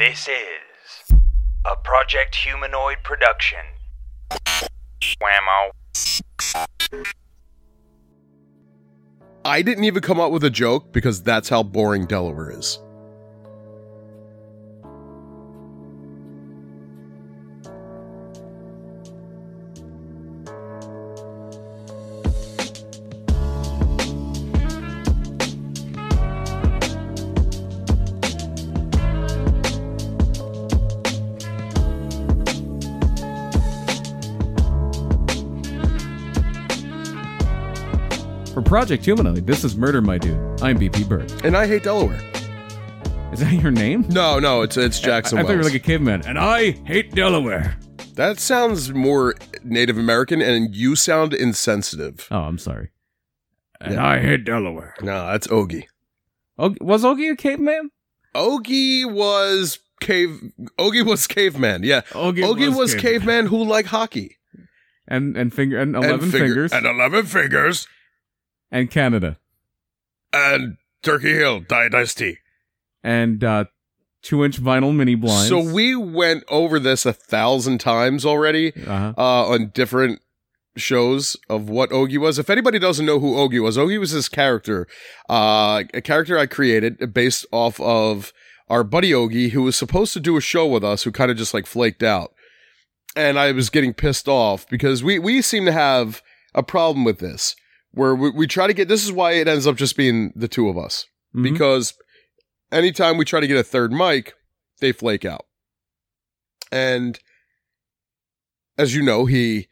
This is a Project Humanoid production. Whammo. I didn't even come up with a joke because that's how boring Delaware is. Project Humanoid, this is Murder My Dude. I'm BP Burke. And I hate Delaware. Is that your name? No, no, it's it's Jackson I, I thought you were Wells. like a caveman. And I hate Delaware. that sounds more Native American, and you sound insensitive. Oh, I'm sorry. And Yeah. I hate Delaware. No, that's Ogie. Og- was Ogie a caveman? Ogie was cave. Ogie was caveman. Yeah, Ogie, Ogie was, caveman who liked hockey. And and finger and eleven fingers and eleven fingers and Canada and Turkey Hill tea. and uh, two inch vinyl mini blinds. So we went over this a thousand times already uh uh, on different shows of what Ogie was. If anybody doesn't know who Ogie was, Ogie was this character, uh, a character I created based off of our buddy Ogie, who was supposed to do a show with us, who kind of just like flaked out. And I was getting pissed off because we, we seem to have a problem with this where we, we try to get, this is why it ends up just being the two of us mhm. because anytime we try to get a third mic, they flake out. And as you know, he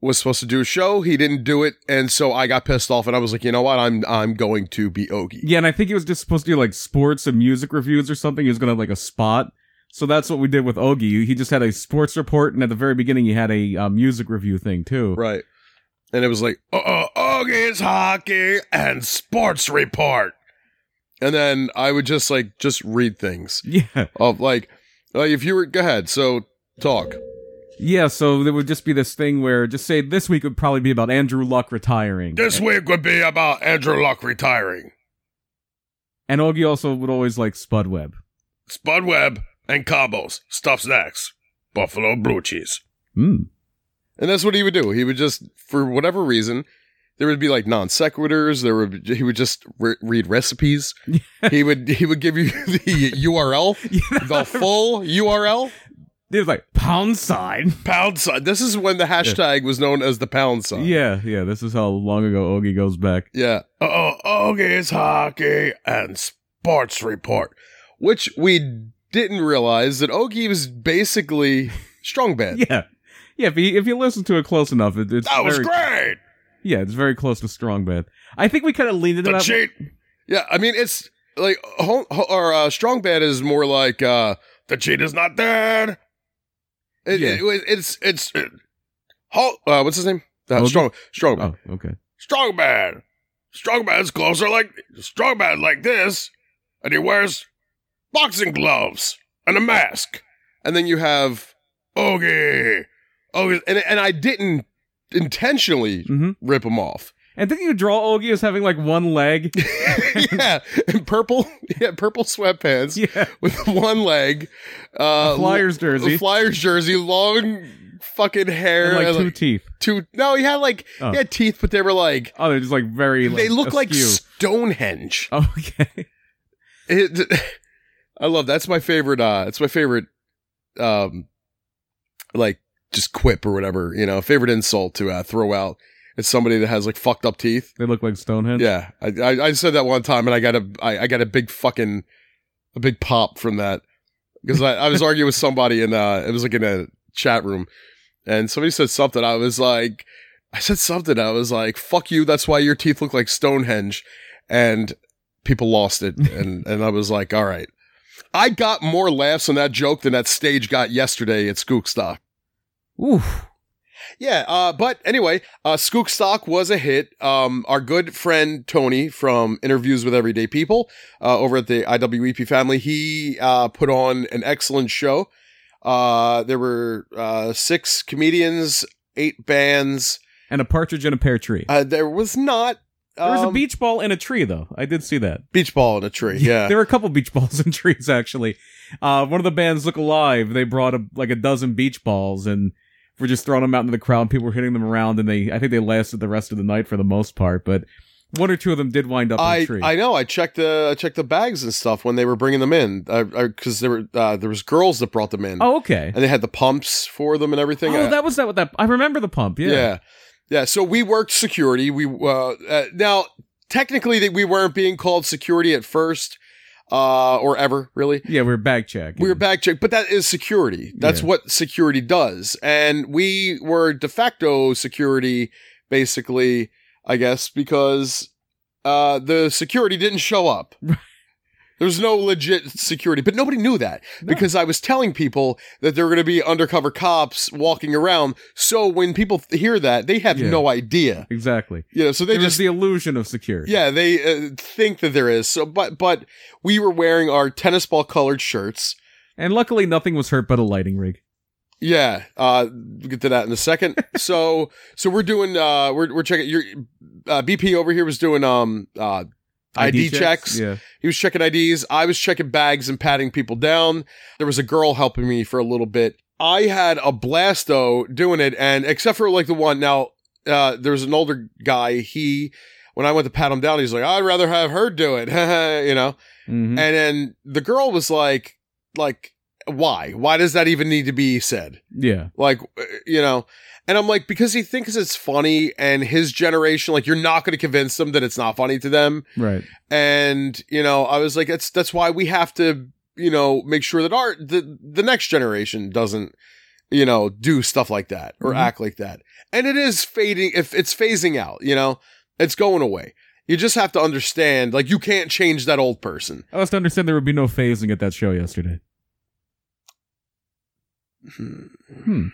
was supposed to do a show, he didn't do it, and so I got pissed off and I was like, you know what, I'm I'm going to be Ogie. Yeah, and I think he was just supposed to do like sports and music reviews or something. He was gonna have like a spot. So that's what we did with Ogie. He just had a sports report, and at the very beginning, he had a uh, music review thing too. Right. And it was like, uh Ogie's hockey and sports report. And then I would just like just read things Yeah, of like like if you were go ahead, so talk. yeah. So there would just be this thing where just say this week would probably be about Andrew Luck retiring. This week would be about Andrew Luck retiring. and Ogie also would always like Spud Webb. Spud Webb and combos, stuffed snacks, buffalo blue cheese. Mm. And that's what he would do. He would just, for whatever reason, there would be like non sequiturs. There would he would just re- read recipes. he would he would give you the URL, the full URL, It was like pound sign. pound sign. This is when the hashtag was known as the pound sign. Yeah, yeah. This is how long ago Ogie goes back. Yeah. Oh, Ogie's hockey and sports report, which we didn't realize that Ogie was basically strong bad. Yeah, yeah. If you if you listen to it close enough, it, it's That was very, great. Yeah, it's very close to strong bad. I think we kind of leaned into The that. cheat. Yeah, I mean it's like ho- ho- or uh, strong bad is more like uh the cheat is not dead. It, Yeah. it- it's it's it, ho- uh, what's his name? Uh, Hoagie? strong strong bad. Oh, okay. Strong bad. Strong bad's closer like strong bad like this, and he wears boxing gloves and a mask. And then you have Ogie. Ogie and and I didn't intentionally hmm rip him off. And didn't you draw Ogie as having like one leg? yeah, and purple, yeah, purple sweatpants yeah, with one leg, uh, A Flyers a jersey Flyers jersey, long fucking hair, and like and, two like, teeth. two. No, he had like Oh. he had teeth, but they were like Oh, they're just like very. Like, they look like askew. Stonehenge. Okay. It, I love that's my favorite. uh It's my favorite. Um, like just quip or whatever you know, favorite insult to uh, throw out. It's somebody that has like fucked up teeth. They look like Stonehenge. Yeah, I, I I said that one time, and I got a I, I got a big fucking a big pop from that because I, I was arguing with somebody and uh it was like in a chat room, and somebody said something. I was like, I said something. I was like, "Fuck you." That's why your teeth look like Stonehenge, and people lost it, and and I was like, "All right." I got more laughs on that joke than that stage got yesterday at Skookstock. Oof. Yeah, uh, but anyway, uh, Skookstock was a hit. Um, our good friend Tony from Interviews with Everyday People uh, over at the IWEP family, he uh, put on an excellent show. Uh, there were uh, six comedians, eight bands. And a partridge in a pear tree. Uh, there was not. there was a um, beach ball in a tree, though. I did see that. beach ball in a tree. Yeah. there were a couple beach balls in trees actually. uh, one of the bands Look Alive, they brought a, like a dozen beach balls and were just throwing them out into the crowd. And people were hitting them around, and they I think they lasted the rest of the night for the most part. But one or two of them did wind up in I. I know. I checked the I checked the bags and stuff when they were bringing them in because there were uh, there was girls that brought them in oh, okay. and they had the pumps for them and everything. Oh, Uh, that was that. What that I remember the pump. Yeah. yeah. yeah, So we worked security. We uh, uh now technically that we weren't being called security at first, uh, or ever really. Yeah, we are bag check. We were back check, but that is security. That's Yeah. what security does. And we were de facto security, basically, I guess, because uh, the security didn't show up. There was no legit security, but nobody knew that No. because I was telling people that there were going to be undercover cops walking around. So when people th- hear that, they have Yeah. no idea. exactly. You know, so they There just the illusion of security. yeah, they uh, think that there is. So, but but we were wearing our tennis ball colored shirts. And luckily, nothing was hurt but a lighting rig. Yeah, uh, we'll get to that in a second. so, so we're doing, uh, we're we're checking. Your uh, BP over here was doing um uh ID, checks. Yeah. He was checking IDs. I was checking bags and patting people down. There was a girl helping me for a little bit. I had a blast though doing it, and except for like the one now, uh, there was an older guy. He, when I went to pat him down, he's like, "I'd rather have her do it," you know. Mhm. And then the girl was like, like, why? Why does that even need to be said? yeah. Like, uh, you know, and I'm like, because he thinks it's funny and his generation, like, you're not going to convince them that it's not funny to them. Right. And, you know, I was like, that's, that's why we have to, you know, make sure that our, the, the next generation doesn't, you know, do stuff like that or Mhm. act like that. And it is fading, if it's phasing out, you know, it's going away. You just have to understand, like, you can't change that old person. I was to understand there would be no phasing at that show yesterday. Hmm.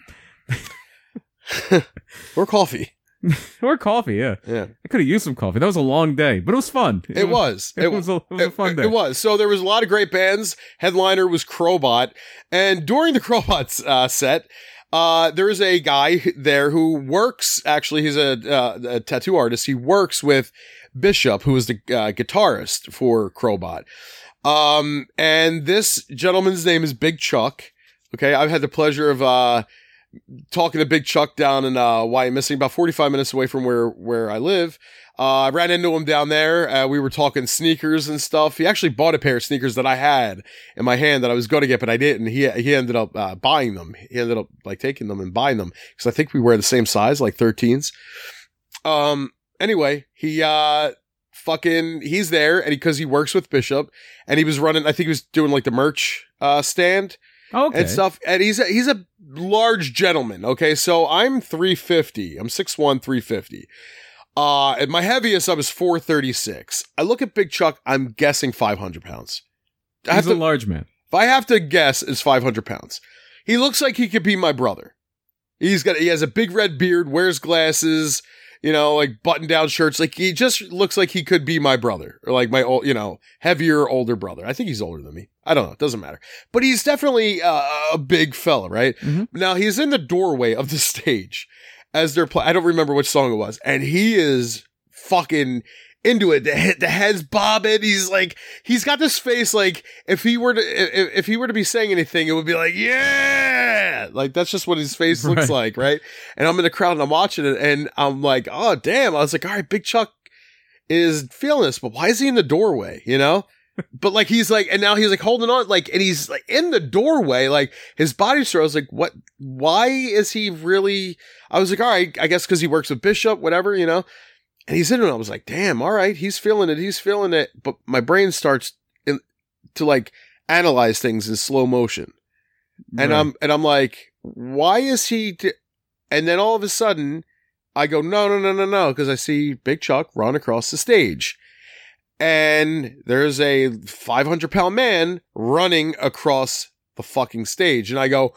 or coffee. Or coffee, yeah. Yeah. I could have used some coffee. That was a long day, but it was fun. It was. It, was, a, it was a fun it, day. It was. So there was a lot of great bands. Headliner was Crowbot, and during the Crowbot uh, set, uh, there is a guy there who works. Actually, he's a, uh, a tattoo artist. He works with Bishop, who is the uh, guitarist for Crowbot. Um, and this gentleman's name is Big Chuck. Okay, I've had the pleasure of uh, talking to Big Chuck down in uh, Wyomissing, about forty-five minutes away from where where I live. Uh, I ran into him down there. Uh, we were talking sneakers and stuff. He actually bought a pair of sneakers that I had in my hand that I was going to get, but I didn't. He he ended up uh, buying them. He ended up like taking them and buying them because I think we wear the same size, like 13s. Um. Anyway, he uh fucking he's there and because he, works with Bishop and he was running. I think he was doing like the merch uh stand okay. and stuff. And he's a, he's a large gentleman. Okay, so I'm 350. I'm 6'1", 350. Uh, at my heaviest, I was 436. I look at Big Chuck. I'm guessing 500 pounds. I have He's a to, large man. if I have to guess, is 500 pounds. He looks like he could be my brother. He's got he has a big red beard, wears glasses, you know, like button down shirts. Like he just looks like he could be my brother or like my old, you know, heavier older brother. I think he's older than me. I don't know. It doesn't matter. But he's definitely uh, a big fella, right? Mhm. Now he's in the doorway of the stage as they're playing. I don't remember which song it was, and he is fucking into it. The, the head's bobbing. He's like, he's got this face like if he were to if, if he were to be saying anything, it would be like, yeah, like that's just what his face looks like, right? And I'm in the crowd and I'm watching it, and I'm like, oh damn! I was like, all right, Big Chuck is feeling this, but why is he in the doorway? You know. But like he's like, and now he's like holding on, like, and he's like in the doorway, like his body I was like, what? Why is he really? I was like, all right, I guess because he works with Bishop, whatever, you know. And he's in it. and I was like, damn, all right, he's feeling it, he's feeling it. But my brain starts in, to like analyze things in slow motion, and Right. I'm and I'm like, why is he? T-? And then all of a sudden, I go, no, no, no, no, no, because I see Big Chuck run across the stage. And there's a 500 pound man running across the fucking stage. And I go,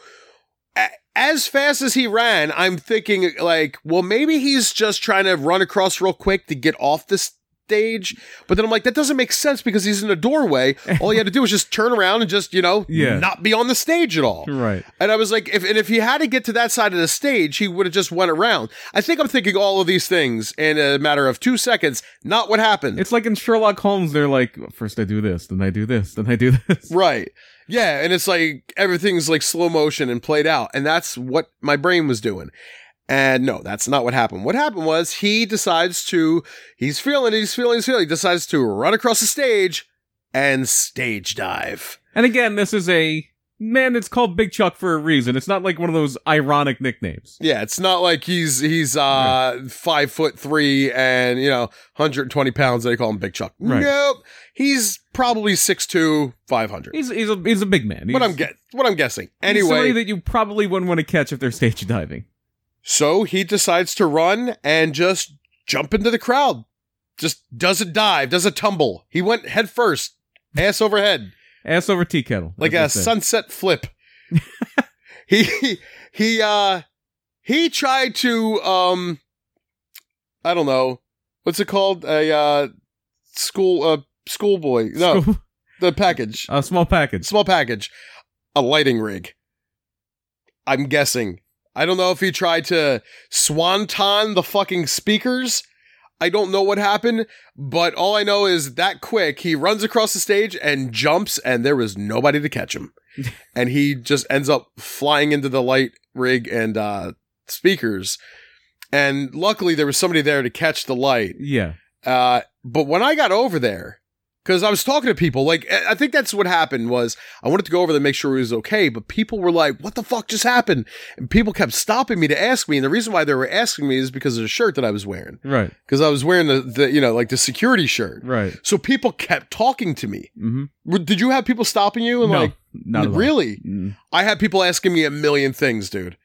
as fast as he ran, I'm thinking, like, well, maybe he's just trying to run across real quick to get off this stage. But then I'm like, that doesn't make sense because he's in a doorway. All he had to do was just turn around and just, you know, Yeah. not be on the stage at all. Right. And I was like, if and if he had to get to that side of the stage, he would have just went around. I think I'm thinking all of these things in a matter of two seconds. Not what happened. It's like in Sherlock Holmes, they're like, first I do this, then I do this, then I do this. right. Yeah, and it's like everything's like slow motion and played out, and that's what my brain was doing. And no, that's not what happened. What happened was he decides to, he's feeling he's feeling, he's feeling, he decides to run across the stage and stage dive. And again, this is a man that's called Big Chuck for a reason. It's not like one of those ironic nicknames. Yeah, it's not like he's he's uh five foot three and you know 120 pounds. They call him Big Chuck. Right. Nope, he's probably 6'2", 500. He's he's a he's a big man. He's, what I'm get what I'm guessing. Anyway, that you probably wouldn't want to catch if they're stage diving. So he decides to run and just jump into the crowd. Just does a dive, does a tumble. He went head first, ass over head. Ass over tea kettle, like a sunset flip. he he uh he tried to um I don't know what's it called a uh school uh schoolboy no School- the package a small package. small package a lighting rig. I'm guessing. I don't know if he tried to swanton the fucking speakers. I don't know what happened, but all I know is that quick he runs across the stage and jumps, and there was nobody to catch him, and he just ends up flying into the light rig and uh, speakers. And luckily, there was somebody there to catch the light. Yeah. Uh, but when I got over there, because I was talking to people, like I think that's what happened was I wanted to go over there and make sure he was okay, but people were like, "What the fuck just happened?" And people kept stopping me to ask me, and the reason why they were asking me is because of the shirt that I was wearing, Right. because I was wearing the, the you know like the security shirt. Right. So people kept talking to me. Mm-hmm. Did you have people stopping you and no, like not really? Mm. I had people asking me a million things, dude.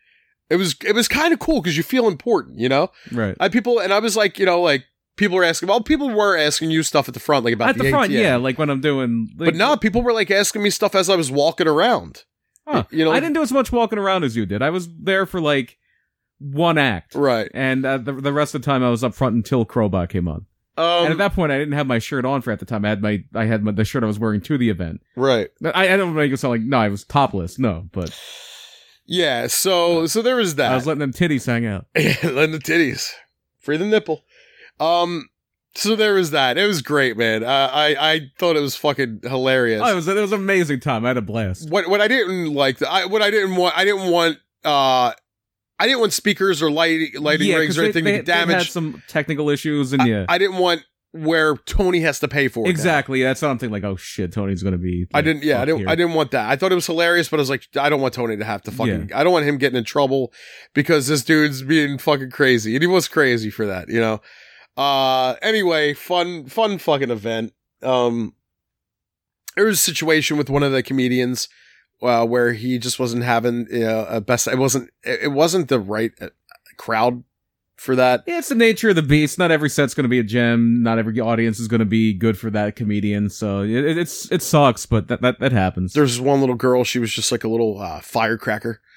It was it was kind of cool because you feel important, you know. Right. I people and I was like, you know, like people were asking. Well, people were asking you stuff at the front, like about At the, front, ATM. yeah, like when I'm doing. Like, But no, people were like asking me stuff as I was walking around. Huh. you know, I didn't do as much walking around as you did. I was there for like one act, Right. and uh, the the rest of the time I was up front until Crowbot came on. Oh And at Um, that point, I didn't have my shirt on for at the time. I had my I had my, the shirt I was wearing to the event. right. I, I don't make it sound like no, I was topless. No, but Yeah. So so there was that. I was letting them titties hang out. Letting the titties. Free the nipple. Um. So there was that. It was great, man. Uh, I I thought it was fucking hilarious. Oh, it was it was an amazing time. I had a blast. what what I didn't like, I what I didn't want, I didn't want, uh, I didn't want speakers or lighting lighting yeah, rigs or anything they, to get they had damaged. some technical issues, and I, yeah, I didn't want where Tony has to pay for it. now. exactly. That's what I'm. Like, oh shit, Tony's gonna be. I didn't. Yeah, I didn't. here. I didn't want that. I thought it was hilarious, but I was like, I don't want Tony to have to fucking. I don't want him getting in trouble because this dude's being fucking crazy, and he was crazy for that, you know. Uh, anyway, fun, fun fucking event. Um, there was a situation with one of the comedians, uh, where he just wasn't having you know, a best. It wasn't. It wasn't the right uh, crowd for that. Yeah, it's the nature of the beast. Not every set's going to be a gem. Not every audience is going to be good for that comedian. So it, it's it sucks, but that that, that happens. There's one little girl. She was just like a little uh, firecracker.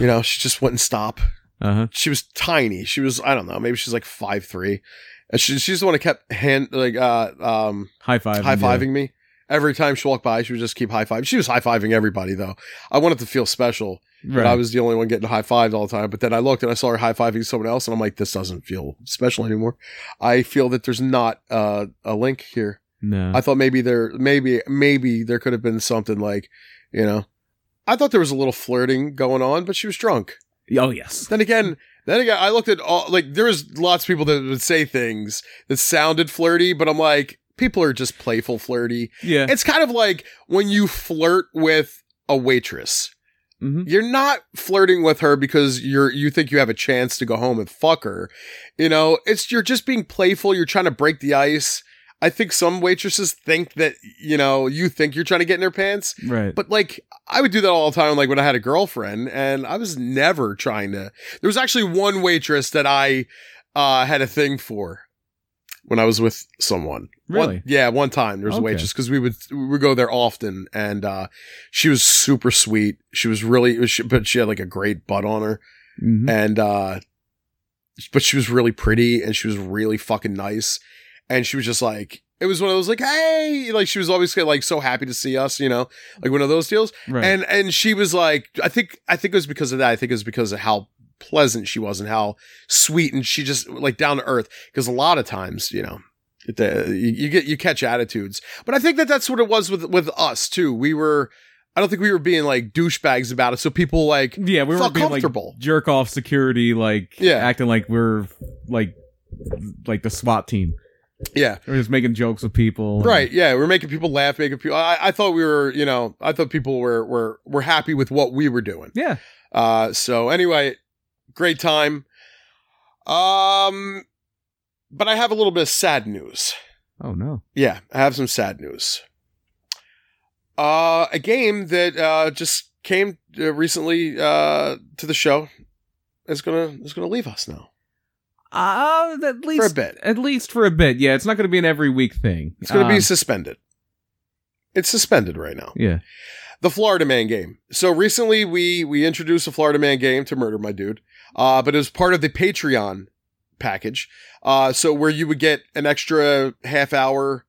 You know, she just wouldn't stop. Uh huh. she was tiny. She was I don't know, maybe she's like five three, and she she's the one that kept hand like uh um High five. high fiving me every time she walked by. She would just keep high fiving. She was high fiving everybody though. I wanted to feel special, Right. but I was the only one getting high fived all the time. But then I looked and I saw her high fiving someone else, and I'm like, this doesn't feel special anymore. I feel that there's not uh, a link here. no. I thought maybe there maybe maybe there could have been something like you know. I thought there was a little flirting going on, but she was drunk. Oh yes. Then again, then again, I looked at all like there was lots of people that would say things that sounded flirty, but I'm like, people are just playful flirty. Yeah. It's kind of like when you flirt with a waitress. hmm You're not flirting with her because you're you think you have a chance to go home and fuck her. You know, it's you're just being playful, you're trying to break the ice. I think some waitresses think that, you know, you think you're trying to get in their pants. Right. But like, I would do that all the time. Like when I had a girlfriend, and I was never trying to. There was actually one waitress that I uh, had a thing for when I was with someone. One- Really? yeah, one time there was Okay. a waitress because we would we would go there often, and uh, she was super sweet. She was really, but she had like a great butt on her, Mhm. and uh, but she was really pretty, and she was really fucking nice. And she was just like, it was one of those like, hey, like she was always like so happy to see us, you know, like one of those deals. Right. And and she was like, I think I think it was because of that. I think it was because of how pleasant she was and how sweet and she just like down to earth. Because a lot of times, you know, the, you, you get you catch attitudes, but I think that that's what it was with with us too. We were. I don't think we were being like douchebags about it. So people like, yeah, we were being like jerk off security, like Yeah. acting like we're like like the SWAT team. Yeah, We're just making jokes with people. Right. Yeah. We're making people laugh, making people, I, I thought we were, you know, I thought people were, were, were happy with what we were doing. Yeah. Uh, so anyway, great time. Um, but I have a little bit of sad news. Oh no. Yeah. I have some sad news. Uh, a game that, uh, just came uh, recently, uh, to the show is gonna, is gonna leave us now Uh, at for a bit. at least for a bit. Yeah, it's not going to be an every week thing. It's gonna be Um, suspended. It's suspended right now. yeah. the Florida Man game. So recently we we introduced a Florida Man game to Murder My Dude, uh, but it was part of the Patreon package. Uh, so where you would get an extra half hour.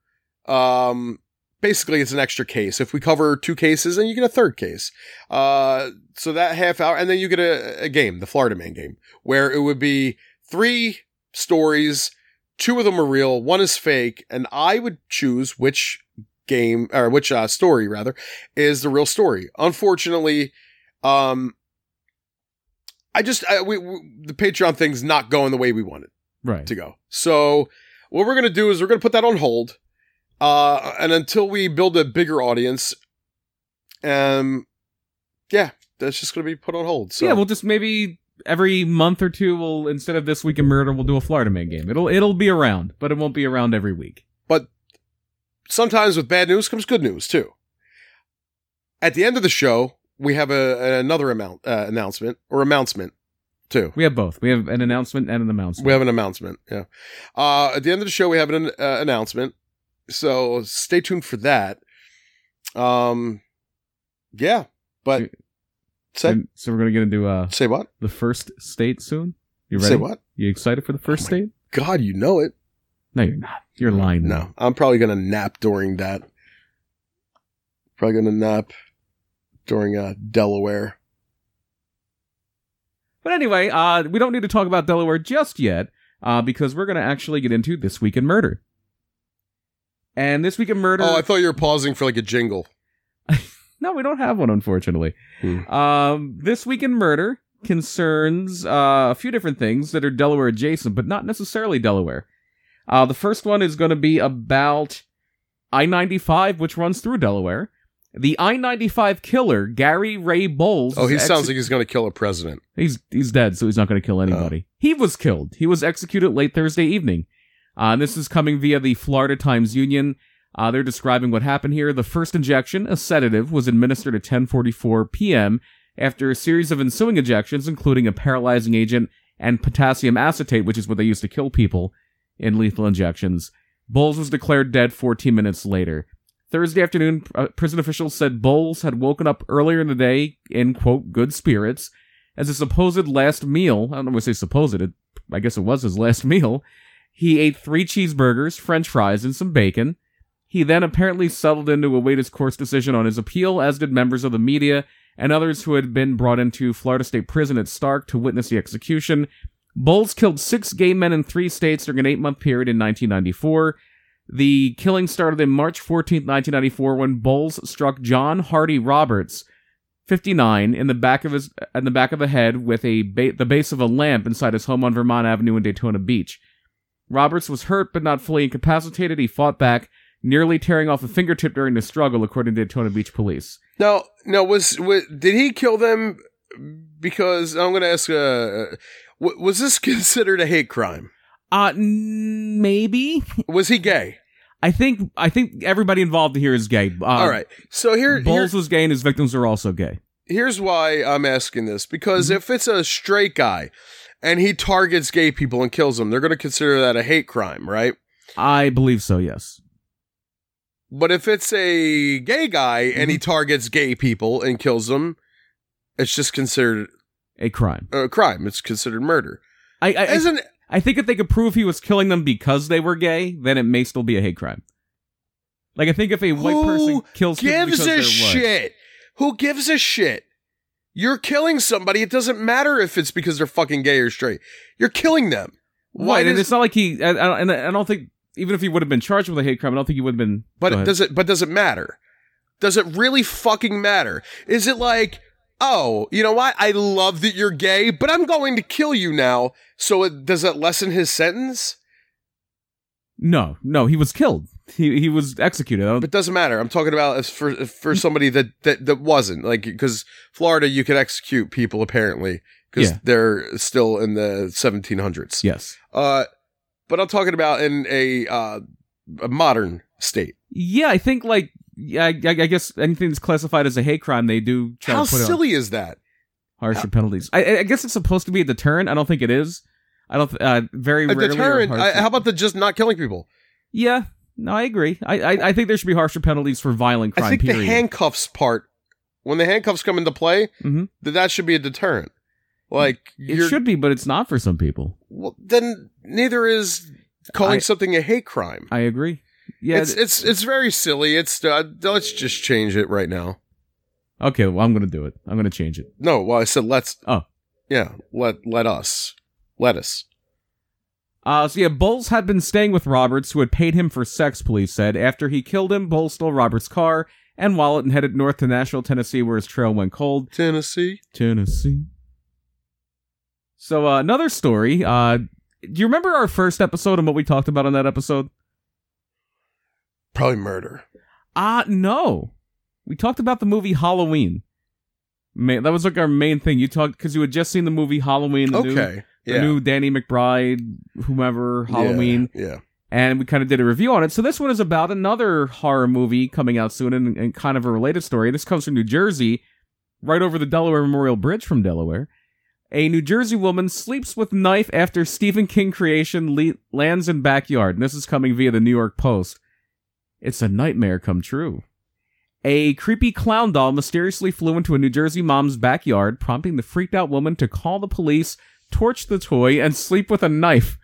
Um, basically it's an extra case. If we cover two cases, and you get a third case. Uh, so that half hour, and then you get a, a game, the Florida Man game, where it would be three stories. Two of them are real, one is fake, and I would choose which game or which uh, story rather is the real story. Unfortunately, um, I just I, we, we the Patreon thing's not going the way we wanted Right. to go. So what we're gonna do is we're gonna put that on hold, uh, and until we build a bigger audience, um, yeah, that's just gonna be put on hold. So yeah, we'll just maybe every month or two we'll instead of this week in murder we'll do a Florida Man game. It'll it'll be around, but it won't be around every week. But sometimes with bad news comes good news too. At the end of the show, we have a, another amount uh, announcement or announcement too. We have both. We have an announcement and an announcement. We have an announcement. Yeah. Uh, at the end of the show, we have an uh, announcement. So stay tuned for that. Um, yeah, but say And so we're gonna get into uh say what? the first state soon. You ready? Say what? You excited for the first Oh state? God, you know it. No, you're not. You're lying. No, I'm probably gonna nap during that. Probably gonna nap during uh Delaware. But anyway, uh, we don't need to talk about Delaware just yet, uh, because we're gonna actually get into this week in murder. And this week in murder. Oh, I thought you were pausing for like a jingle. No, we don't have one, unfortunately. Hmm. Um, this week in murder concerns uh, a few different things that are Delaware adjacent, but not necessarily Delaware. Uh, the first one is going to be about I 95, which runs through Delaware. The I 95 killer, Gary Ray Bowles. Oh, he sounds exe- like he's gonna kill a president. He's he's dead, so he's not going to kill anybody. He was killed. He was executed late Thursday evening. Uh, and this is coming via the Florida Times Union. Uh, they're describing what happened here. The first injection, a sedative, was administered at 10:44 p.m. after a series of ensuing injections, including a paralyzing agent and potassium acetate, which is what they use to kill people in lethal injections. Bowles was declared dead 14 minutes later. Thursday afternoon, uh, prison officials said Bowles had woken up earlier in the day in quote good spirits as a supposed last meal. I don't know to say supposed. It, I guess it was his last meal. He ate three cheeseburgers, French fries, and some bacon. He then apparently settled in to await his court's decision on his appeal, as did members of the media and others who had been brought into Florida State Prison at Starke to witness the execution. Bowles killed six gay men in three states during an eight month period in 1994. The killing started in March 14, 1994, when Bowles struck John Hardy Roberts, 59, in the back of his in the back of the head with a ba- the base of a lamp inside his home on Vermont Avenue in Daytona Beach. Roberts was hurt but not fully incapacitated. He fought back, nearly tearing off a fingertip during the struggle, according to Daytona Beach police. No, no. Was, was did he kill them? Because I'm going to ask. Uh, w- was this considered a hate crime? Uh, n- maybe. Was he gay? I think I think everybody involved here is gay. Uh, All right. So here, here was gay, and his victims are also gay. here's why I'm asking this because Mm-hmm. if it's a straight guy and he targets gay people and kills them, they're going to consider that a hate crime, right? I believe so. Yes. But if it's a gay guy and Mm-hmm. he targets gay people and kills them, it's just considered A crime. a crime. It's considered murder. I, I, Isn't I think if they could prove he was killing them because they were gay, then it may still be a hate crime. Like I think if a white Who person kills Who gives a shit? Who gives a shit? You're killing somebody. It doesn't matter if it's because they're fucking gay or straight. You're killing them. Why Right, and it's not like he. I, I, and I don't think even if he would have been charged with a hate crime, I don't think he would have been. But Go it ahead. does it? But does it matter? Does it really fucking matter? Is it like, oh, you know what? I love that you're gay, but I'm going to kill you now. So it, does it lessen his sentence? No, no, he was killed. He he was executed. But it doesn't matter. I'm talking about as for for somebody that that that wasn't like because Florida, you could execute people apparently because Yeah. they're still in the 1700s. yes. Uh, but I'm talking about in a uh a modern state. Yeah, I think like yeah, I, I guess anything that's classified as a hate crime, they do try How to put on silly is that? harsher penalties. I, I guess it's supposed to be a deterrent. I don't think it is. I don't. th- Uh, very A rarely. deterrent. I, how about the just not killing people? yeah. No, I agree. I, I I think there should be harsher penalties for violent crime. I think period. the handcuffs part, when the handcuffs come into play, Mhm. that that should be a deterrent. Like it should be, but it's not for some people. well, then neither is calling I- something a hate crime. I agree. Yeah. it's it's it's very silly. It's uh, let's just change it right now. okay. Well, I'm gonna do it. I'm gonna change it. No, well, I said let's. Oh. yeah. Let let us let us. Uh, so yeah, Bowles had been staying with Roberts, who had paid him for sex, police said. After he killed him, Bowles stole Roberts' car and wallet and headed north to Nashville, Tennessee, where his trail went cold. Tennessee. Tennessee. So, uh, another story. Uh, do you remember our first episode and what we talked about on that episode? Probably murder. Ah, no. We talked about the movie Halloween. Man, that was like our main thing. You talked because you had just seen the movie Halloween, the new, okay. the new Danny McBride, whomever Halloween. Yeah. yeah. and we kind of did a review on it. So this one is about another horror movie coming out soon and, and kind of a related story. This comes from New Jersey, right over the Delaware Memorial Bridge from Delaware. A New Jersey woman sleeps with knife after Stephen King creation le- lands in backyard. And this is coming via the New York Post. It's a nightmare come true. A creepy clown doll mysteriously flew into a New Jersey mom's backyard, prompting the freaked out woman to call the police, torch the toy, and sleep with a knife.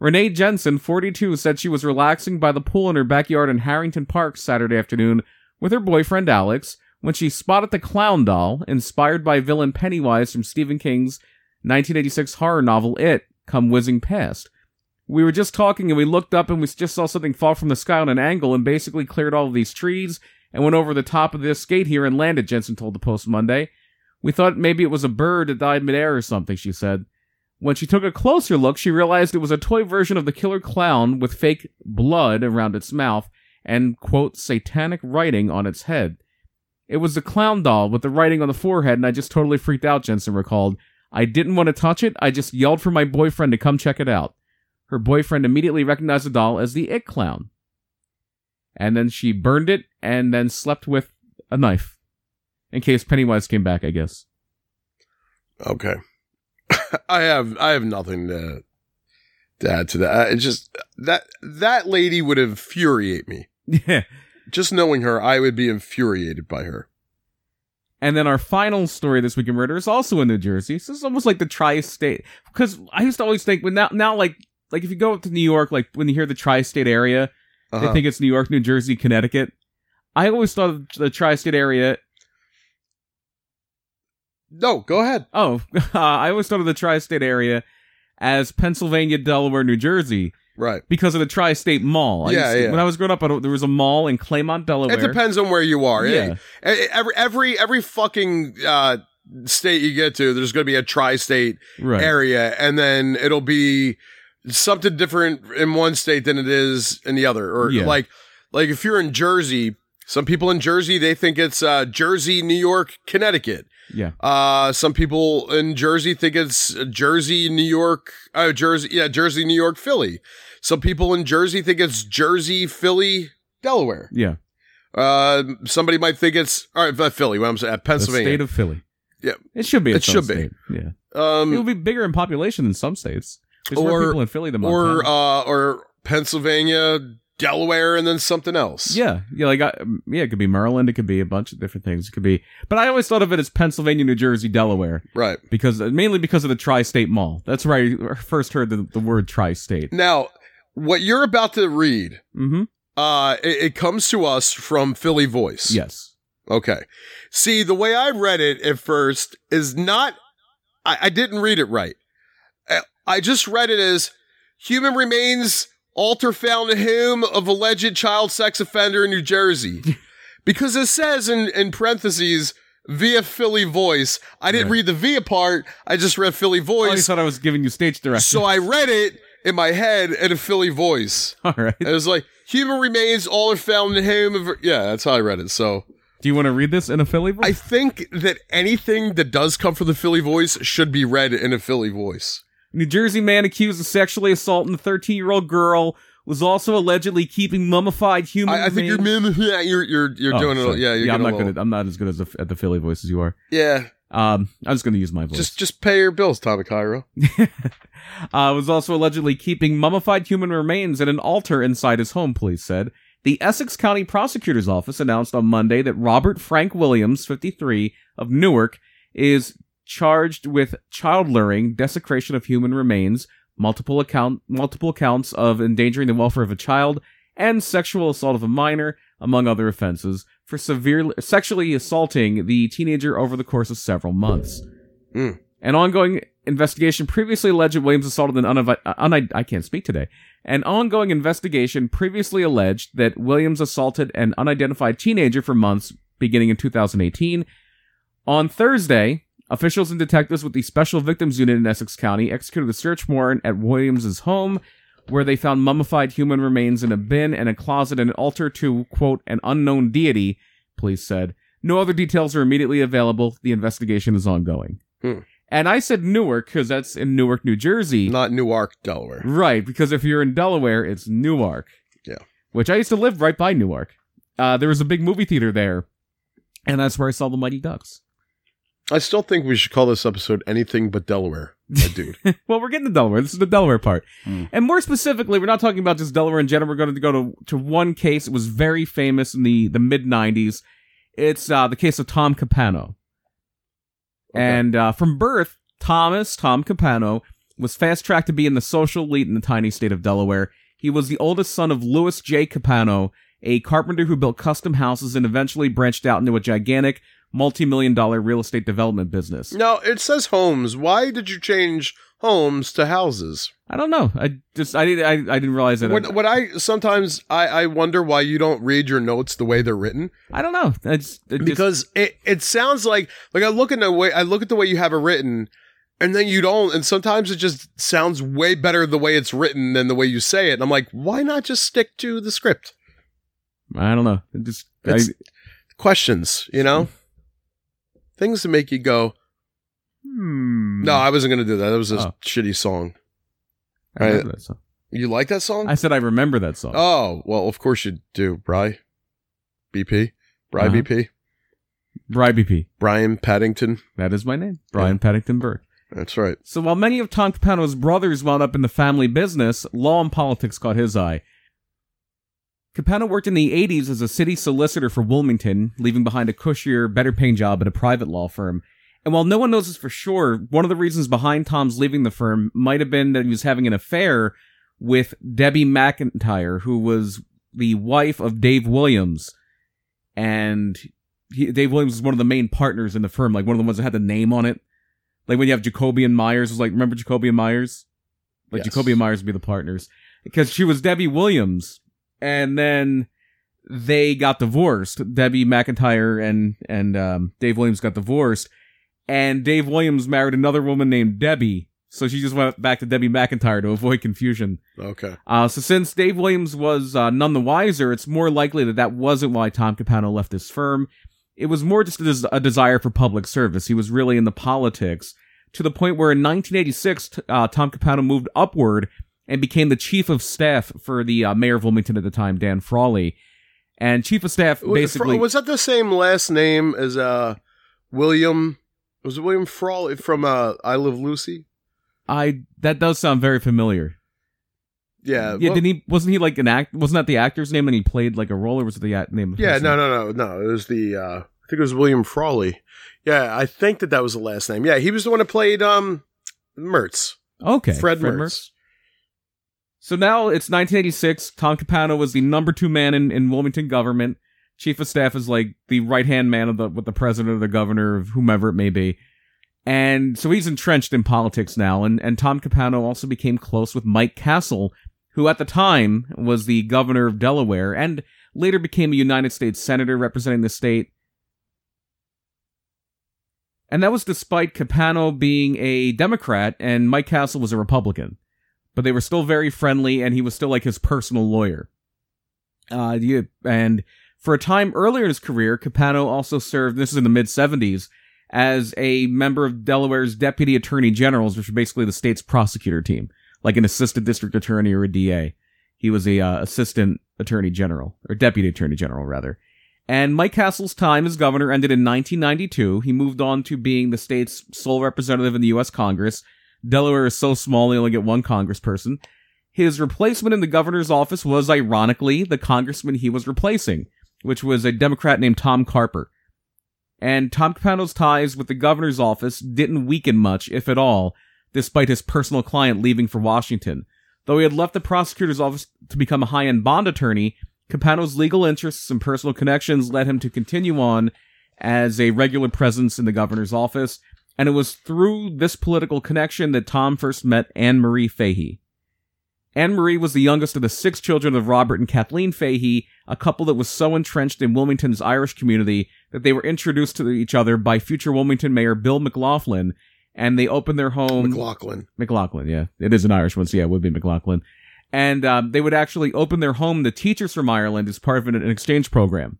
Renee Jensen, 42, said she was relaxing by the pool in her backyard in Harrington Park Saturday afternoon with her boyfriend Alex when she spotted the clown doll, inspired by villain Pennywise from Stephen King's 1986 horror novel It, come whizzing past. We were just talking and we looked up and we just saw something fall from the sky on an angle and basically cleared all of these trees and went over the top of this gate here and landed, Jensen told the Post Monday. We thought maybe it was a bird that died midair or something, she said. When she took a closer look, she realized it was a toy version of the killer clown with fake blood around its mouth and, quote, satanic writing on its head. It was the clown doll with the writing on the forehead, and I just totally freaked out, Jensen recalled. I didn't want to touch it, I just yelled for my boyfriend to come check it out. Her boyfriend immediately recognized the doll as the It Clown. And then she burned it and then slept with a knife. In case Pennywise came back, I guess. Okay. I have I have nothing to to add to that. It's just that that lady would infuriate me. Yeah. Just knowing her, I would be infuriated by her. And then our final story this week in murder is also in New Jersey. So it's almost like the tri-state. Because I used to always think, when now, now like, like if you go up to New York, like when you hear the tri-state area, Uh-huh. they think it's New York, New Jersey, Connecticut. I always thought the tri-state area. no, go ahead. Oh, I always thought of the tri-state area as Pennsylvania, Delaware, New Jersey Right. because of the tri-state mall. I Yeah, to- yeah. When I was growing up, there was a mall in Claymont, Delaware. It depends on where you are. Yeah. Eh, Every every every fucking uh, state you get to, there's going to be a tri-state Right. area, and then it'll be something different in one state than it is in the other. Or Yeah. like like if you're in Jersey, some people in Jersey they think it's uh, Jersey, New York, Connecticut. Yeah. Uh, some people in Jersey think it's Jersey, New York, uh, Jersey, yeah, Jersey, New York, Philly. Some people in Jersey think it's Jersey, Philly, Delaware. Yeah. Uh, somebody might think it's all right, uh, Philly. What I'm saying, uh, The Pennsylvania. state of Philly. Yeah. It should be. It should be. state. Yeah. it will be bigger in population than some states. There's Or- more people in Philly than or uh, or Pennsylvania, Delaware and then something else. Yeah, yeah, like I, yeah, it could be Maryland, it could be a bunch of different things. It could be, but I always thought of it as Pennsylvania, New Jersey, Delaware, Right. because mainly because of the tri-state mall. That's where I first heard the, the word tri-state. Now, what you're about to read, Mm-hmm. uh, it, it comes to us from Philly Voice. Yes. Okay. See, the way I read it at first is not, I, I didn't read it right. I, I just read it as human remains altar found in home of alleged child sex offender in New Jersey. because it says in, in parentheses, via Philly voice. I didn't Right. read the via part. I just read Philly voice. I thought I was giving you stage direction. so I read it in my head in a Philly voice. All right. It was like, human remains all are found in home of, yeah, that's how I read it. So. Do you want to read this in a Philly voice? I think that anything that does come from the Philly voice should be read in a Philly voice. New Jersey man accused of sexually assaulting a 13 year old girl was also allegedly keeping mummified human. I, I think you're, yeah, you're you're you're Oh, doing it. Yeah, you're yeah. I'm not little- good. At, I'm not as good as the, at the Philly voice as you are. Yeah, Um, I'm just going to use my voice. just just pay your bills, Tommy Cairo. uh, was also allegedly keeping mummified human remains at an altar inside his home, police said. The Essex County Prosecutor's Office announced on Monday that Robert Frank Williams, 53, of Newark, is charged with child luring, desecration of human remains, multiple account multiple counts of endangering the welfare of a child, and sexual assault of a minor, among other offenses, for severely sexually assaulting the teenager over the course of several months. Mm. An ongoing investigation previously alleged Williams assaulted an unav- uh, un- I can't speak today. An ongoing investigation previously alleged that Williams assaulted an unidentified teenager for months beginning in 2018. On Thursday, officials and detectives with the Special Victims Unit in Essex County executed a search warrant at Williams's home where they found mummified human remains in a bin and a closet and an altar to, quote, an unknown deity, police said. No other details are immediately available. The investigation is ongoing. Hmm. And I said Newark because that's in Newark, New Jersey. Not Newark, Delaware. Right, because if you're in Delaware, it's Newark. Yeah. Which I used to live right by Newark. Uh, there was a big movie theater there, and that's where I saw the Mighty Ducks. I still think we should call this episode anything but Delaware, dude. well, we're getting to Delaware. This is the Delaware part. Hmm. And more specifically, we're not talking about just Delaware in general. We're going to go to, to one case. It was very famous in the, the mid 90s. It's uh, the case of Tom Capano. Okay. And uh, from birth, Thomas, Tom Capano, was fast tracked to be in the social elite in the tiny state of Delaware. He was the oldest son of Louis J. Capano, a carpenter who built custom houses and eventually branched out into a gigantic, multi million dollar real estate development business. now it says homes. Why did you change homes to houses? I don't know. I just I didn't I, I didn't realize that. What, what I sometimes I, I wonder why you don't read your notes the way they're written I don't know. I just, it just- because it, it sounds like like I look at the way I look at the way you have it written, and then you don't, and sometimes it just sounds way better the way it's written than the way you say it. And I'm like, why not just stick to the script? I don't know. It just I, Questions, you know, things to make you go. hmm. No, I wasn't gonna do that. That was a Oh. shitty song. I remember that song. You like that song? I said I remember that song. oh well, of course you do, Bry. BP, Bry Uh-huh. BP, Bry BP. Brian Paddington. That is my name. Brian Paddington Burke. That's right. So while many of Tom Capano's brothers wound up in the family business, law and politics caught his eye. Capano worked in the 80s as a city solicitor for Wilmington, leaving behind a cushier, better paying job at a private law firm. And while no one knows this for sure, one of the reasons behind Tom's leaving the firm might have been that he was having an affair with Debbie McIntyre, who was the wife of Dave Williams. And he, Dave Williams was one of the main partners in the firm, like one of the ones that had the name on it. Like when you have Jacoby and Myers, was like remember Jacoby and Myers? Like Yes. Jacoby and Myers would be the partners because she was Debbie Williams, and then they got divorced. Debbie McIntyre and and um, Dave Williams got divorced, and Dave Williams married another woman named Debbie. So she just went back to Debbie McIntyre to avoid confusion. Okay. Uh, so since Dave Williams was uh, none the wiser, it's more likely that that wasn't why Tom Capano left his firm. It was more just a, des- a desire for public service. He was really in the politics to the point where in 1986, uh, Tom Capano moved upward and became the chief of staff for the uh, mayor of Wilmington at the time, Dan Frawley. And chief of staff Was- basically. was that the same last name as uh William? Was it William Frawley from uh I Love Lucy? I that does sound very familiar. yeah, yeah, well- didn't he? Wasn't he like an act? Wasn't that the actor's name? And he played like a role, or was it the act- name? Of Yeah, no, no, no, no. It was the uh I think it was William Frawley. Yeah, I think that that was the last name. Yeah, he was the one that played um Mertz, Okay, Fred, Mertz. Mertz. So now it's 1986. Tom Capano was the number two man in, in Wilmington government. Chief of staff is like the right hand man of the with the president or the governor of whomever it may be. And so he's entrenched in politics now. And, and Tom Capano also became close with Mike Castle, who at the time was the governor of Delaware and later became a United States senator representing the state. And that was despite Capano being a Democrat and Mike Castle was a Republican. But they were still very friendly and he was still like his personal lawyer. Uh, and for a time earlier in his career, Capano also served, this is in the mid 70s, as a member of Delaware's deputy attorney generals, which are basically the state's prosecutor team, like an assistant district attorney or a DA. He was a uh, assistant attorney general, or deputy attorney general, rather. And Mike Castle's time as governor ended in 1992. He moved on to being the state's sole representative in the U.S. Congress. Delaware is so small, they only get one congressperson. His replacement in the governor's office was, ironically, the congressman he was replacing, which was a Democrat named Tom Carper. And Tom Capano's ties with the governor's office didn't weaken much, if at all, despite his personal client leaving for Washington. Though he had left the prosecutor's office to become a high-end bond attorney, Capano's legal interests and personal connections led him to continue on as a regular presence in the governor's office, and it was through this political connection that Tom first met Anne Marie Fahey. Anne Marie was the youngest of the six children of Robert and Kathleen Fahey, a couple that was so entrenched in Wilmington's Irish community that they were introduced to each other by future Wilmington Mayor Bill McLaughlin, and they opened their home. McLaughlin. McLaughlin, yeah. It is an Irish one, so yeah, it would be McLaughlin. And um, they would actually open their home to teachers from Ireland as part of an, an exchange program.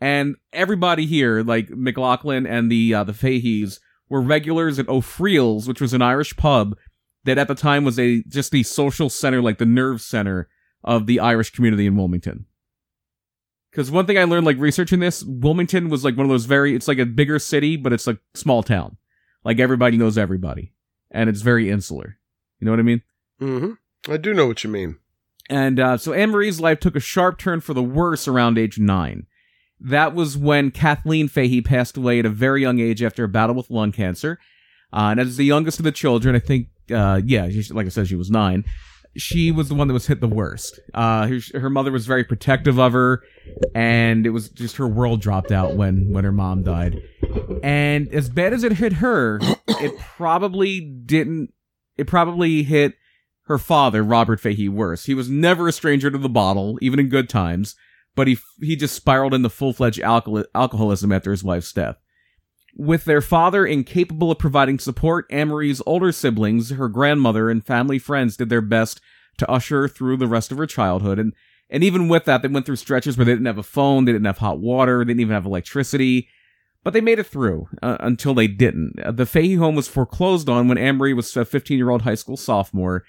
And everybody here, like McLaughlin and the uh, the Faheys, were regulars at O'Friel's, which was an Irish pub that at the time was a just the social center, like the nerve center of the Irish community in Wilmington. Because one thing I learned, like researching this, Wilmington was like one of those very, it's like a bigger city, but it's a small town. Like everybody knows everybody. And it's very insular. You know what I mean? Mm-hmm. I do know what you mean. And uh, so Anne Marie's life took a sharp turn for the worse around age nine. That was when Kathleen Fahey passed away at a very young age after a battle with lung cancer. Uh, and as the youngest of the children, I think, uh, yeah, she, like I said, she was nine. She was the one that was hit the worst. Uh, her, her mother was very protective of her, and it was just her world dropped out when when her mom died. And as bad as it hit her, it probably didn't. It probably hit her father, Robert Fahey, worse. He was never a stranger to the bottle, even in good times, but he he just spiraled into full fledged alcohol- alcoholism after his wife's death. With their father incapable of providing support, Anne Marie's older siblings, her grandmother, and family friends did their best to usher her through the rest of her childhood. And, and even with that, they went through stretches where they didn't have a phone, they didn't have hot water, they didn't even have electricity. But they made it through uh, until they didn't. The Fahey home was foreclosed on when Anne Marie was a 15 year old high school sophomore.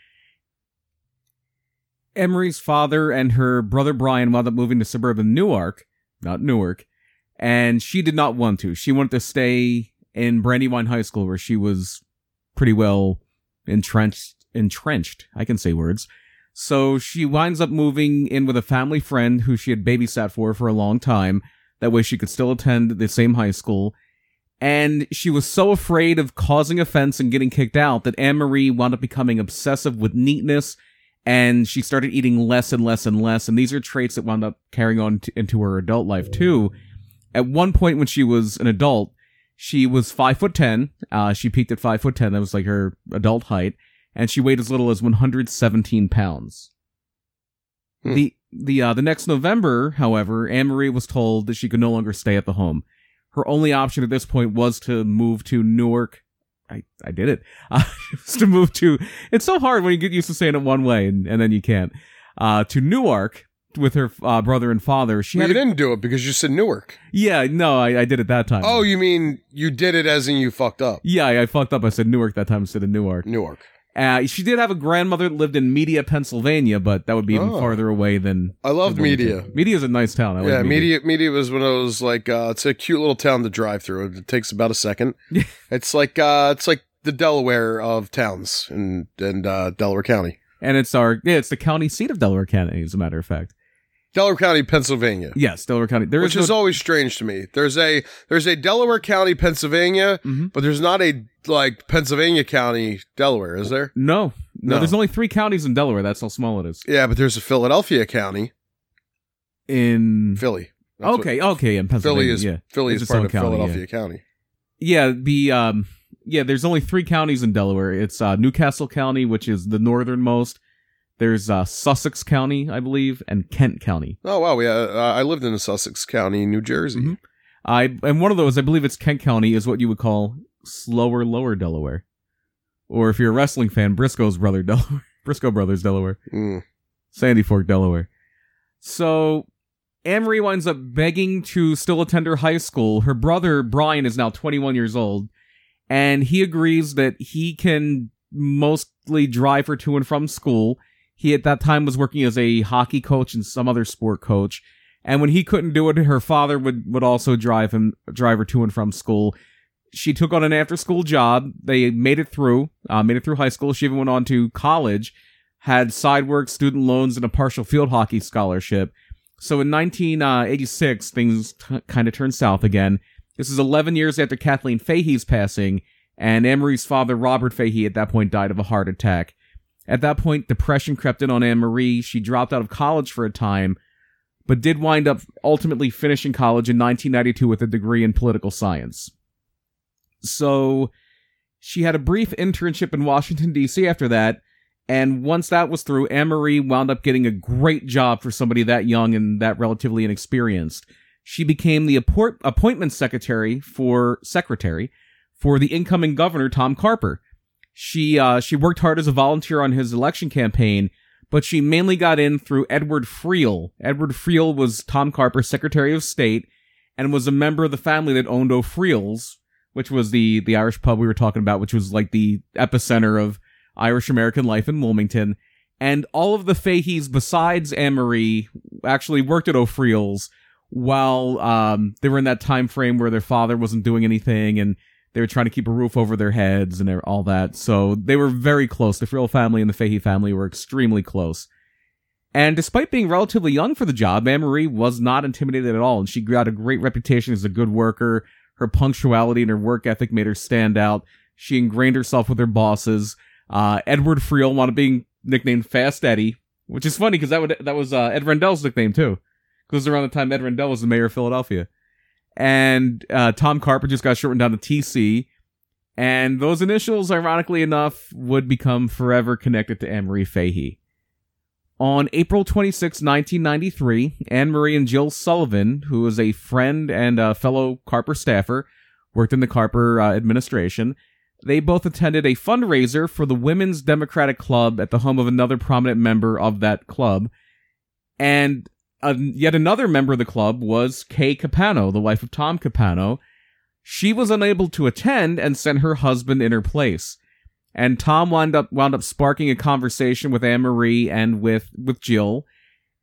Anne Marie's father and her brother Brian wound up moving to suburban Newark, not Newark, and she did not want to. She wanted to stay in Brandywine High School where she was pretty well entrenched. Entrenched, I can say words. So she winds up moving in with a family friend who she had babysat for for a long time. That way she could still attend the same high school. And she was so afraid of causing offense and getting kicked out that Anne Marie wound up becoming obsessive with neatness and she started eating less and less and less. And these are traits that wound up carrying on t- into her adult life too. At one point when she was an adult, she was five foot ten. Uh, she peaked at five foot ten. That was like her adult height, and she weighed as little as one hundred seventeen pounds. Hmm. The the uh, the next November, however, Anne Marie was told that she could no longer stay at the home. Her only option at this point was to move to Newark. I, I did it. Uh, to move to. It's so hard when you get used to saying it one way and, and then you can't. Uh, to Newark with her uh, brother and father. She Well, you a- didn't do it because you said Newark. yeah, no, I, I did it that time. Oh, you mean you did it as in you fucked up? yeah, I, I fucked up. I said Newark that time instead of Newark. Newark. Uh, she did have a grandmother that lived in Media, Pennsylvania, but that would be even Oh. farther away than. I loved Media. Media. is a nice town. I like Yeah, media. Media was when of was like uh, it's a cute little town to drive through. It takes about a second. it's like uh, it's like the Delaware of towns in in uh, Delaware County. and it's our yeah, it's the county seat of Delaware County, as a matter of fact. Delaware County, Pennsylvania. Yes, Delaware County. There which is no, always strange to me. There's a there's a Delaware County, Pennsylvania, Mhm. but there's not a like Pennsylvania County, Delaware, is there? no, no, No. There's only three counties in Delaware. That's how small it is. Yeah, but there's a Philadelphia County, In Philly. That's what- okay, okay, in Pennsylvania. Philly is yeah, Philly It's is part of county, Philadelphia County. yeah. The um, yeah. There's only three counties in Delaware. It's uh, New Castle County, which is the northernmost. There's uh, Sussex County, I believe, and Kent County. Oh wow, yeah. Uh, I lived in Sussex County, New Jersey. Mhm. I and one of those, I believe it's Kent County, is what you would call slower lower Delaware, or if you're a wrestling fan, Briscoe's brother Delaware, Briscoe Brothers Delaware, Mm. Sandy Fork Delaware. So Anne Marie winds up begging to still attend her high school. Her brother Brian is now 21 years old, and he agrees that he can mostly drive her to and from school. He at that time was working as a hockey coach and some other sport coach. And when he couldn't do it, her father would, would also drive him, drive her to and from school. She took on an after school job. They made it through, uh, made it through high school. She even went on to college, had side work, student loans, and a partial field hockey scholarship. So in 1986, things t- kind of turned south again. This is 11 years after Kathleen Fahey's passing, and Anne-Marie's father, Robert Fahey, at that point died of a heart attack. At that point, depression crept in on Anne-Marie. She dropped out of college for a time, but did wind up ultimately finishing college in 1992 with a degree in political science. So she had a brief internship in Washington, D.C. after that, and once that was through, Anne-Marie wound up getting a great job for somebody that young and that relatively inexperienced. She became the appointment secretary for secretary for the incoming governor, Tom Carper. She uh, she worked hard as a volunteer on his election campaign, but she mainly got in through Edward Friel. Edward Friel was Tom Carper's Secretary of State and was a member of the family that owned O'Friel's, which was the the Irish pub we were talking about, which was like the epicenter of Irish American life in Wilmington. And all of the Faheys besides Anne Marie actually worked at O'Friel's while um, they were in that time frame where their father wasn't doing anything and they were trying to keep a roof over their heads and all that. So they were very close. The Friel family and the Fahey family were extremely close. And despite being relatively young for the job, Anne Marie was not intimidated at all, and she got a great reputation as a good worker. Her punctuality and her work ethic made her stand out. She ingrained herself with her bosses. Uh, Edward Friel wanted being nicknamed Fast Eddie, which is funny because that would that was uh, Ed Rendell's nickname too, because around the time Ed Rendell was the mayor of Philadelphia, and uh, Tom Carper just got shortened down to TC, and those initials, ironically enough, would become forever connected to Anne Marie Fahey. On April 26, 1993, Anne Marie and Jill Sullivan, who was a friend and a fellow Carper staffer, worked in the Carper uh, administration. They both attended a fundraiser for the Women's Democratic Club at the home of another prominent member of that club. And uh, yet another member of the club was Kay Capano, the wife of Tom Capano. She was unable to attend and sent her husband in her place. And Tom wound up wound up sparking a conversation with Anne Marie and with with Jill,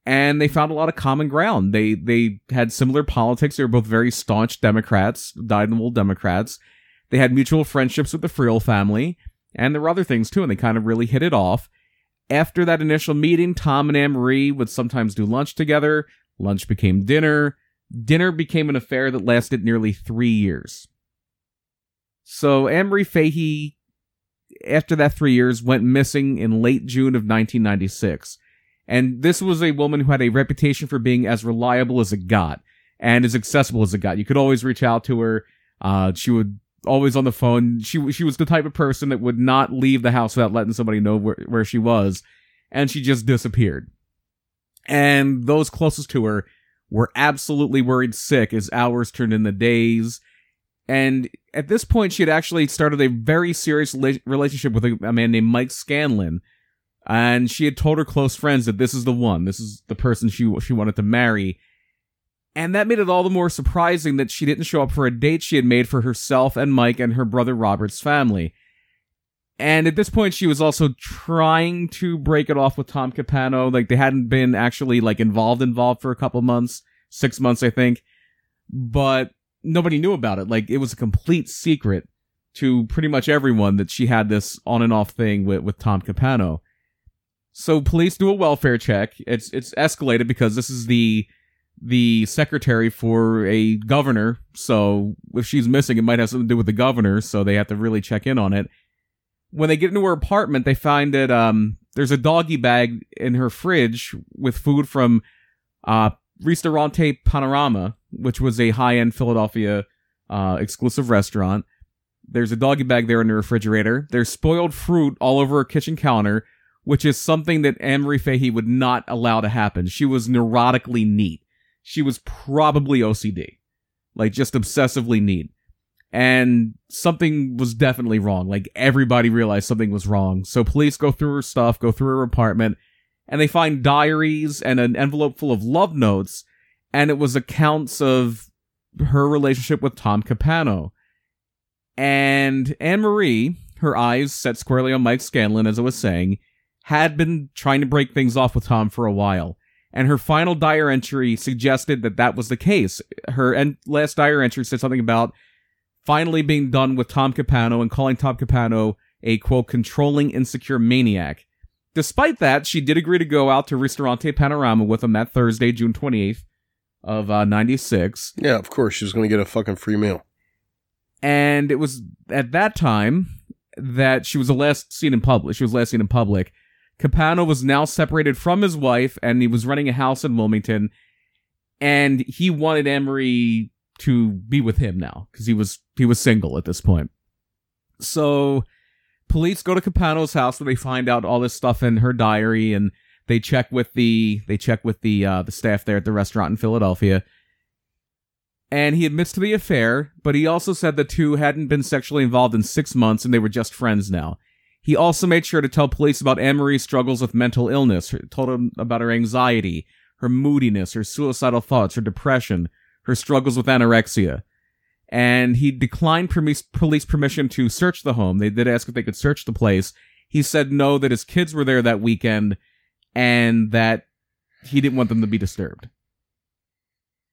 and they found a lot of common ground. They they had similar politics. They were both very staunch Democrats, dyed-in-the-wool Democrats. They had mutual friendships with the Friel family, and there were other things too, and they kind of really hit it off. After that initial meeting, Tom and Anne Marie would sometimes do lunch together. Lunch became dinner. Dinner became an affair that lasted nearly three years. So Anne Marie Fahey, after that three years, went missing in late June of 1996. And this was a woman who had a reputation for being as reliable as it got and as accessible as it got. You could always reach out to her. Uh, she would always on the phone. She she was the type of person that would not leave the house without letting somebody know where, where she was, and she just disappeared. And those closest to her were absolutely worried sick as hours turned into days. And at this point, she had actually started a very serious la- relationship with a, a man named Mike Scanlon. And she had told her close friends that this is the one, this is the person she she wanted to marry. And that made it all the more surprising that she didn't show up for a date she had made for herself and Mike and her brother Robert's family. And at this point, she was also trying to break it off with Tom Capano. Like they hadn't been actually like involved involved for a couple months, six months, I think. But nobody knew about it. Like it was a complete secret to pretty much everyone that she had this on and off thing with, with Tom Capano. So police do a welfare check. It's it's escalated because this is the the secretary for a governor. So if she's missing, it might have something to do with the governor. So they have to really check in on it. When they get into her apartment, they find that um, there's a doggy bag in her fridge with food from uh, Ristorante Panorama, which was a high end Philadelphia uh, exclusive restaurant. There's a doggy bag there in the refrigerator. There's spoiled fruit all over her kitchen counter, which is something that Anne Marie Fahey would not allow to happen. She was neurotically neat. She was probably OCD, like just obsessively neat. And something was definitely wrong. Like everybody realized something was wrong. So police go through her stuff, go through her apartment, and they find diaries and an envelope full of love notes. And it was accounts of her relationship with Tom Capano. And Anne Marie, her eyes set squarely on Mike Scanlon, as I was saying, had been trying to break things off with Tom for a while. And her final diary entry suggested that that was the case. Her en- last diary entry said something about finally being done with Tom Capano and calling Tom Capano a quote controlling insecure maniac. Despite that, she did agree to go out to Ristorante Panorama with him that Thursday, June 28th of uh, 96. Yeah, of course. She was going to get a fucking free meal. And it was at that time that she was the last seen in public. She was last seen in public. Capano was now separated from his wife and he was running a house in Wilmington. And he wanted Anne Marie to be with him now because he was he was single at this point. So police go to Capano's house where they find out all this stuff in her diary and they check with the they check with the uh, the staff there at the restaurant in Philadelphia. And he admits to the affair, but he also said the two hadn't been sexually involved in six months and they were just friends now. He also made sure to tell police about Anne Marie's struggles with mental illness, told them about her anxiety, her moodiness, her suicidal thoughts, her depression, her struggles with anorexia. And he declined police permission to search the home. They did ask if they could search the place. He said no, that his kids were there that weekend and that he didn't want them to be disturbed.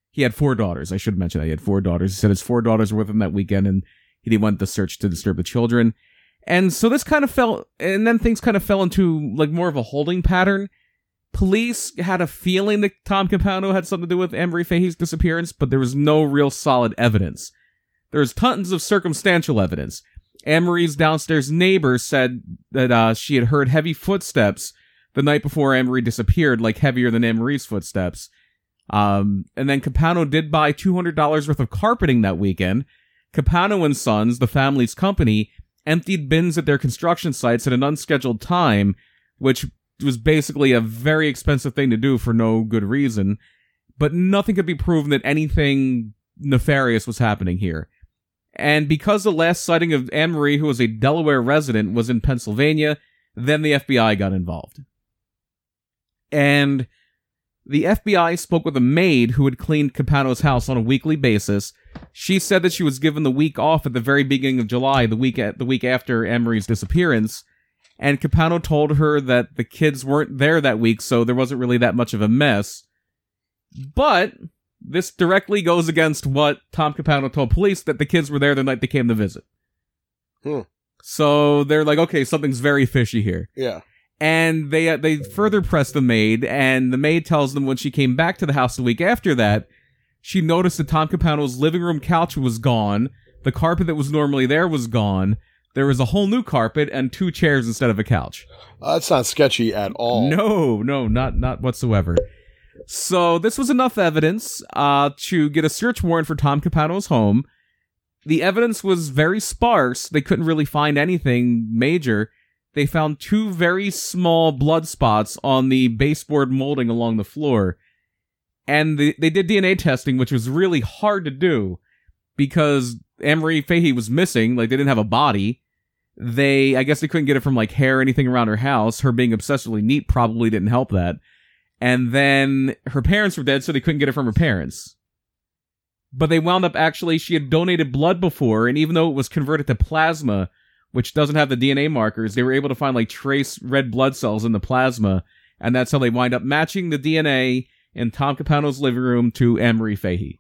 He had four daughters. I should mention that. He had four daughters. He said his four daughters were with him that weekend and he didn't want the search to disturb the children. And so this kind of fell, and then things kind of fell into like more of a holding pattern. Police had a feeling that Tom Capano had something to do with Anne Marie Fahey's disappearance, but there was no real solid evidence. There was tons of circumstantial evidence. Anne Marie's downstairs neighbor said that uh, she had heard heavy footsteps the night before Anne Marie disappeared, like heavier than Anne Marie's footsteps. Um, and then Capano did buy $200 worth of carpeting that weekend. Capano and Sons, the family's company, emptied bins at their construction sites at an unscheduled time, which was basically a very expensive thing to do for no good reason. But nothing could be proven that anything nefarious was happening here. And because the last sighting of Anne Marie, who was a Delaware resident, was in Pennsylvania, then the FBI got involved. And the FBI spoke with a maid who had cleaned Capano's house on a weekly basis she said that she was given the week off at the very beginning of July, the week at, the week after Anne Marie's disappearance, and Capano told her that the kids weren't there that week, so there wasn't really that much of a mess. But this directly goes against what Tom Capano told police that the kids were there the night they came to visit. Hmm. So they're like, okay, something's very fishy here. Yeah. And they uh, they further press the maid, and the maid tells them when she came back to the house the week after that she noticed that Tom Capano's living room couch was gone. The carpet that was normally there was gone. There was a whole new carpet and two chairs instead of a couch. Uh, that's not sketchy at all. No, no, not not whatsoever. So this was enough evidence uh, to get a search warrant for Tom Capano's home. The evidence was very sparse. They couldn't really find anything major. They found two very small blood spots on the baseboard molding along the floor and the, they did DNA testing, which was really hard to do because Anne Marie Fahey was missing. Like they didn't have a body. They, I guess they couldn't get it from like hair or anything around her house. Her being obsessively neat probably didn't help that. And then her parents were dead, so they couldn't get it from her parents. But they wound up actually, she had donated blood before, and even though it was converted to plasma, which doesn't have the DNA markers, they were able to find like trace red blood cells in the plasma, and that's how they wind up matching the DNA in Tom Capano's living room to Anne Marie Fahey.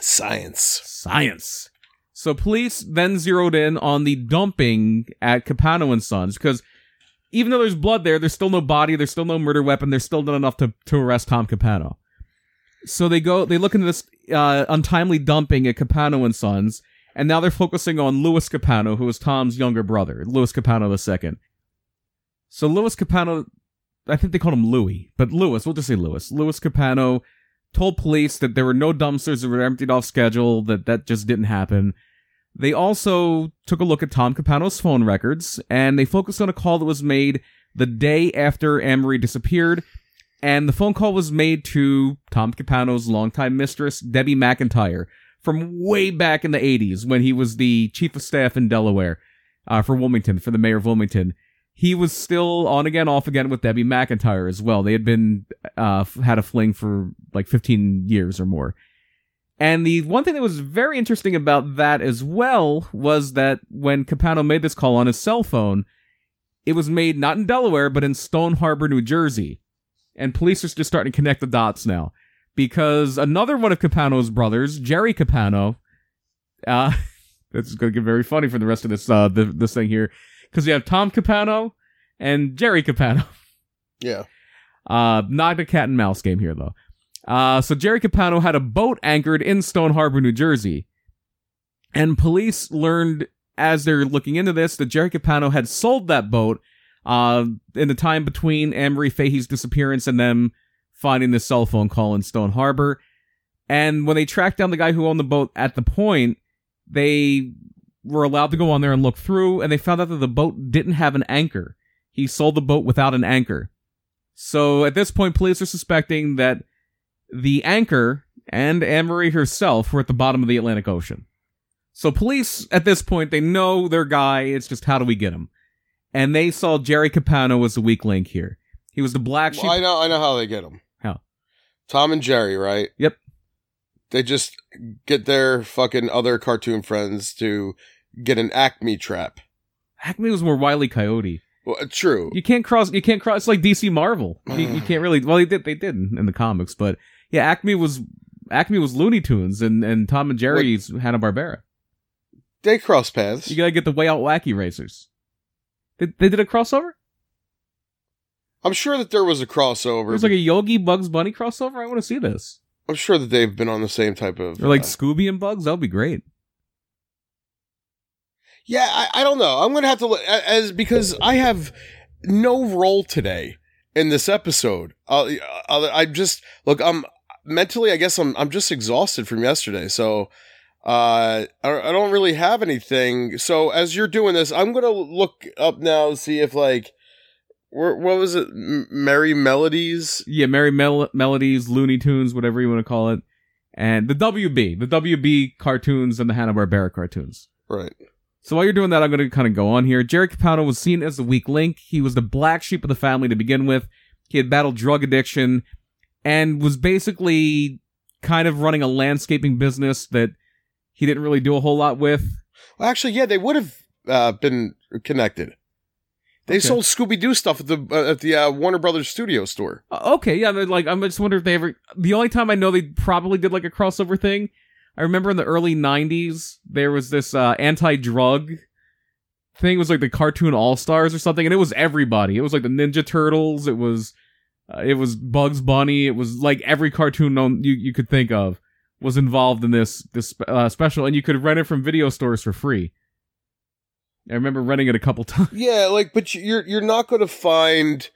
Science. Science. So police then zeroed in on the dumping at Capano and Sons because even though there's blood there, there's still no body, there's still no murder weapon, there's still not enough to, to arrest Tom Capano. So they go, they look into this uh, untimely dumping at Capano and Sons, and now they're focusing on Louis Capano, who was Tom's younger brother, Louis Capano II. So Louis Capano, I think they called him Louis, but Louis, we'll just say Louis. Louis Capano told police that there were no dumpsters that were emptied off schedule, that that just didn't happen. They also took a look at Tom Capano's phone records, and they focused on a call that was made the day after Anne-Marie disappeared, and the phone call was made to Tom Capano's longtime mistress, Debbie McIntyre, from way back in the 80s when he was the chief of staff in Delaware uh, for Wilmington, for the mayor of Wilmington. He was still on again, off again with Debbie McIntyre as well. They had been, uh, had a fling for like 15 years or more. And the one thing that was very interesting about that as well was that when Capano made this call on his cell phone, it was made not in Delaware, but in Stone Harbor, New Jersey. And police are just starting to connect the dots now. Because another one of Capano's brothers, Jerry Capano, uh, this is going to get very funny for the rest of this, uh, the, this thing here. Because you have Tom Capano and Jerry Capano. Yeah. Uh, not a cat and mouse game here, though. Uh, so Jerry Capano had a boat anchored in Stone Harbor, New Jersey. And police learned as they're looking into this that Jerry Capano had sold that boat uh, in the time between Anne-Marie Fahey's disappearance and them finding the cell phone call in Stone Harbor. And when they tracked down the guy who owned the boat at the point, they were allowed to go on there and look through, and they found out that the boat didn't have an anchor. He sold the boat without an anchor. So at this point, police are suspecting that the anchor and Anne-Marie herself were at the bottom of the Atlantic Ocean. So police at this point, they know their guy. It's just how do we get him? And they saw Jerry Capano as the weak link here. He was the black sheep. Well, I know. I know how they get them. Tom and Jerry, right? Yep. They just get their fucking other cartoon friends to get an Acme trap. Acme was more Wiley Coyote. Well, uh, true. You can't cross. You can't cross. It's like DC Marvel. You, you can't really. Well, they did. They did in, the comics, but yeah, Acme was Acme was Looney Tunes, and and Tom and Jerry's Hanna Barbera. They cross paths. You gotta get the way out wacky racers. They, they did a crossover. I'm sure that there was a crossover. It was like a Yogi Bugs Bunny crossover. I want to see this. I'm sure that they've been on the same type of. Or like uh, Scooby and Bugs. That would be great. Yeah, I, I don't know. I'm gonna have to look as because I have no role today in this episode. Uh, uh, I just look. I'm mentally. I guess I'm. I'm just exhausted from yesterday. So, uh, I, I don't really have anything. So as you're doing this, I'm gonna look up now see if like, what was it? Merrie Melodies. Yeah, Merry Mel- Melodies, Looney Tunes, whatever you want to call it, and the WB, the WB cartoons and the Hanna Barbera cartoons. Right. So while you're doing that, I'm going to kind of go on here. Jerry Capano was seen as the weak link. He was the black sheep of the family to begin with. He had battled drug addiction and was basically kind of running a landscaping business that he didn't really do a whole lot with. Well, actually, yeah, they would have uh, been connected. They Okay. sold Scooby Doo stuff at the uh, at the uh, Warner Brothers studio store. Uh, okay, yeah, they're like I'm just wondering if they ever. The only time I know they probably did like a crossover thing, I remember in the early '90s there was this uh, anti-drug thing. It was like the cartoon All Stars or something, and it was everybody. It was like the Ninja Turtles. It was uh, it was Bugs Bunny. It was like every cartoon known you you could think of was involved in this this uh, special, and you could rent it from video stores for free. I remember running it a couple times. Yeah, like, but you're you're not going to find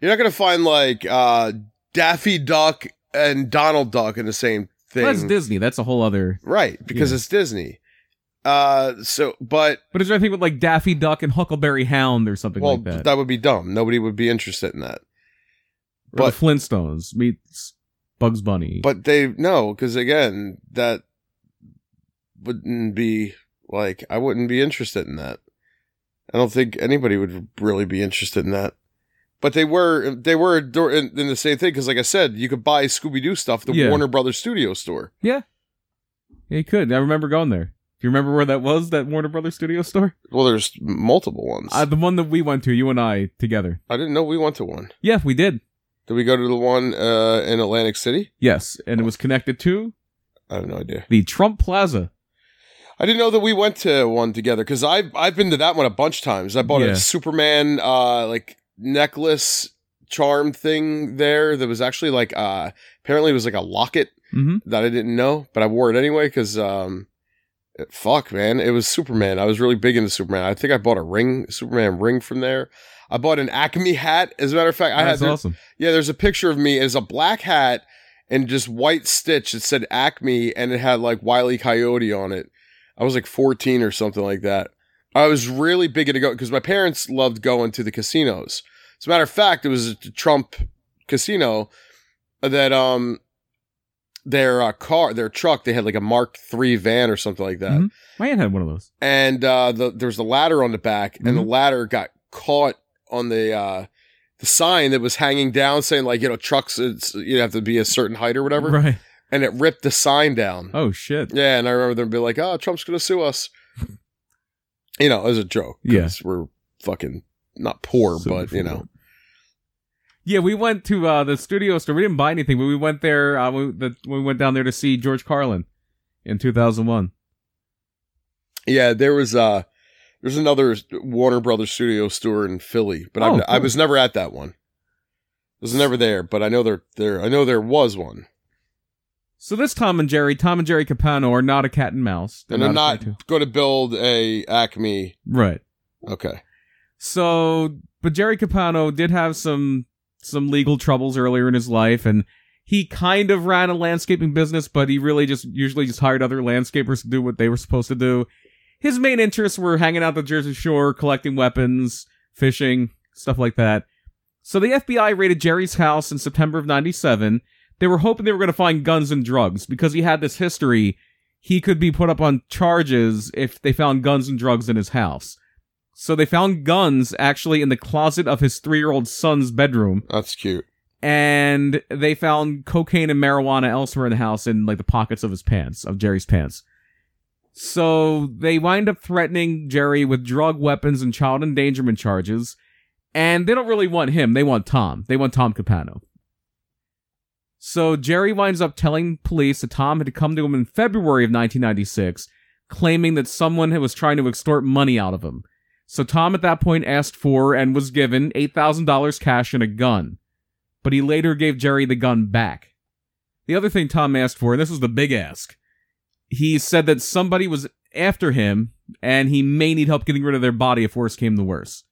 you're not going to find like uh, Daffy Duck and Donald Duck in the same thing, Well, that's Disney. That's a whole other. right? Because Yeah. it's Disney. Uh, so, but But is there anything with like Daffy Duck and Huckleberry Hound or something well, like that? that would be dumb. Nobody would be interested in that. or but- the Flintstones meets Bugs Bunny. But they no, because again, that wouldn't be like I wouldn't be interested in that. I don't think anybody would really be interested in that. But they were they were in, in the same thing because, like I said, you could buy Scooby Doo stuff at the Yeah. Warner Brothers Studio store. yeah, you could. I remember going there. Do you remember where that was? That Warner Brothers studio store? Well, there's multiple ones. Uh, the one that we went to, you and I together. I didn't know we went to one. Yeah, we did. Did we go to the one uh, in Atlantic City? Yes, and it was connected to I have no idea. the Trump Plaza. I didn't know that we went to one together because I've I've been to that one a bunch of times. I bought Yeah. a Superman uh like necklace charm thing there that was actually like uh apparently it was like a locket hmm that I didn't know, but I wore it anyway because um, fuck man, it was Superman. I was really big into Superman. I think I bought a ring, Superman ring from there. I bought an Acme hat. As a matter of fact, I had That's there- awesome. yeah. There's a picture of me as a black hat and just white stitch. It said Acme and it had like Wiley Coyote on it. I was like 14 or something like that. I was really big into go because my parents loved going to the casinos. As a matter of fact, it was a Trump casino that um their uh, car, their truck, they had like a Mark III van or something like that, Mhm. My aunt had one of those. and uh, the, there was a ladder on the back, and the Mhm. ladder got caught on the uh, the sign that was hanging down, saying like you know trucks, it's you have to be a certain height or whatever, Right. And it ripped the sign down. Oh shit. Yeah, and I remember them being like, "Oh, Trump's gonna sue us," you know, as a joke. 'cause Yeah. we're fucking not poor, Super but you cool. know, Yeah, we went to uh, the studio store. We didn't buy anything, but we went there. Uh, we, the, we went down there to see George Carlin in 2001. yeah, there was uh there's another Warner Brothers studio store in Philly, but Oh, I've, I was never at that one. I was never there, but I know there there I know there was one. So this Tom and Jerry, Tom and Jerry Capano are not a cat and mouse. and they're a not going to build a Acme. right. Okay. So, but Jerry Capano did have some some legal troubles earlier in his life, and he kind of ran a landscaping business, but he really just usually just hired other landscapers to do what they were supposed to do. His main interests were hanging out the Jersey Shore, collecting weapons, fishing, stuff like that. So the FBI raided Jerry's house in September of 97. They were hoping they were going to find guns and drugs because he had this history. He could be put up on charges if they found guns and drugs in his house. So they found guns actually in the closet of his three year old son's bedroom, That's cute. and they found cocaine and marijuana elsewhere in the house in like the pockets of his pants, of Jerry's pants. So they wind up threatening Jerry with drug weapons and child endangerment charges, and they don't really want him. They want Tom. They want Tom Capano. So Jerry winds up telling police that Tom had come to him in February of 1996, claiming that someone was trying to extort money out of him. So Tom at that point asked for and was given $8,000 cash and a gun. But he later gave Jerry the gun back. The other thing Tom asked for, and this was the big ask, he said that somebody was after him and he may need help getting rid of their body if worse came to worse.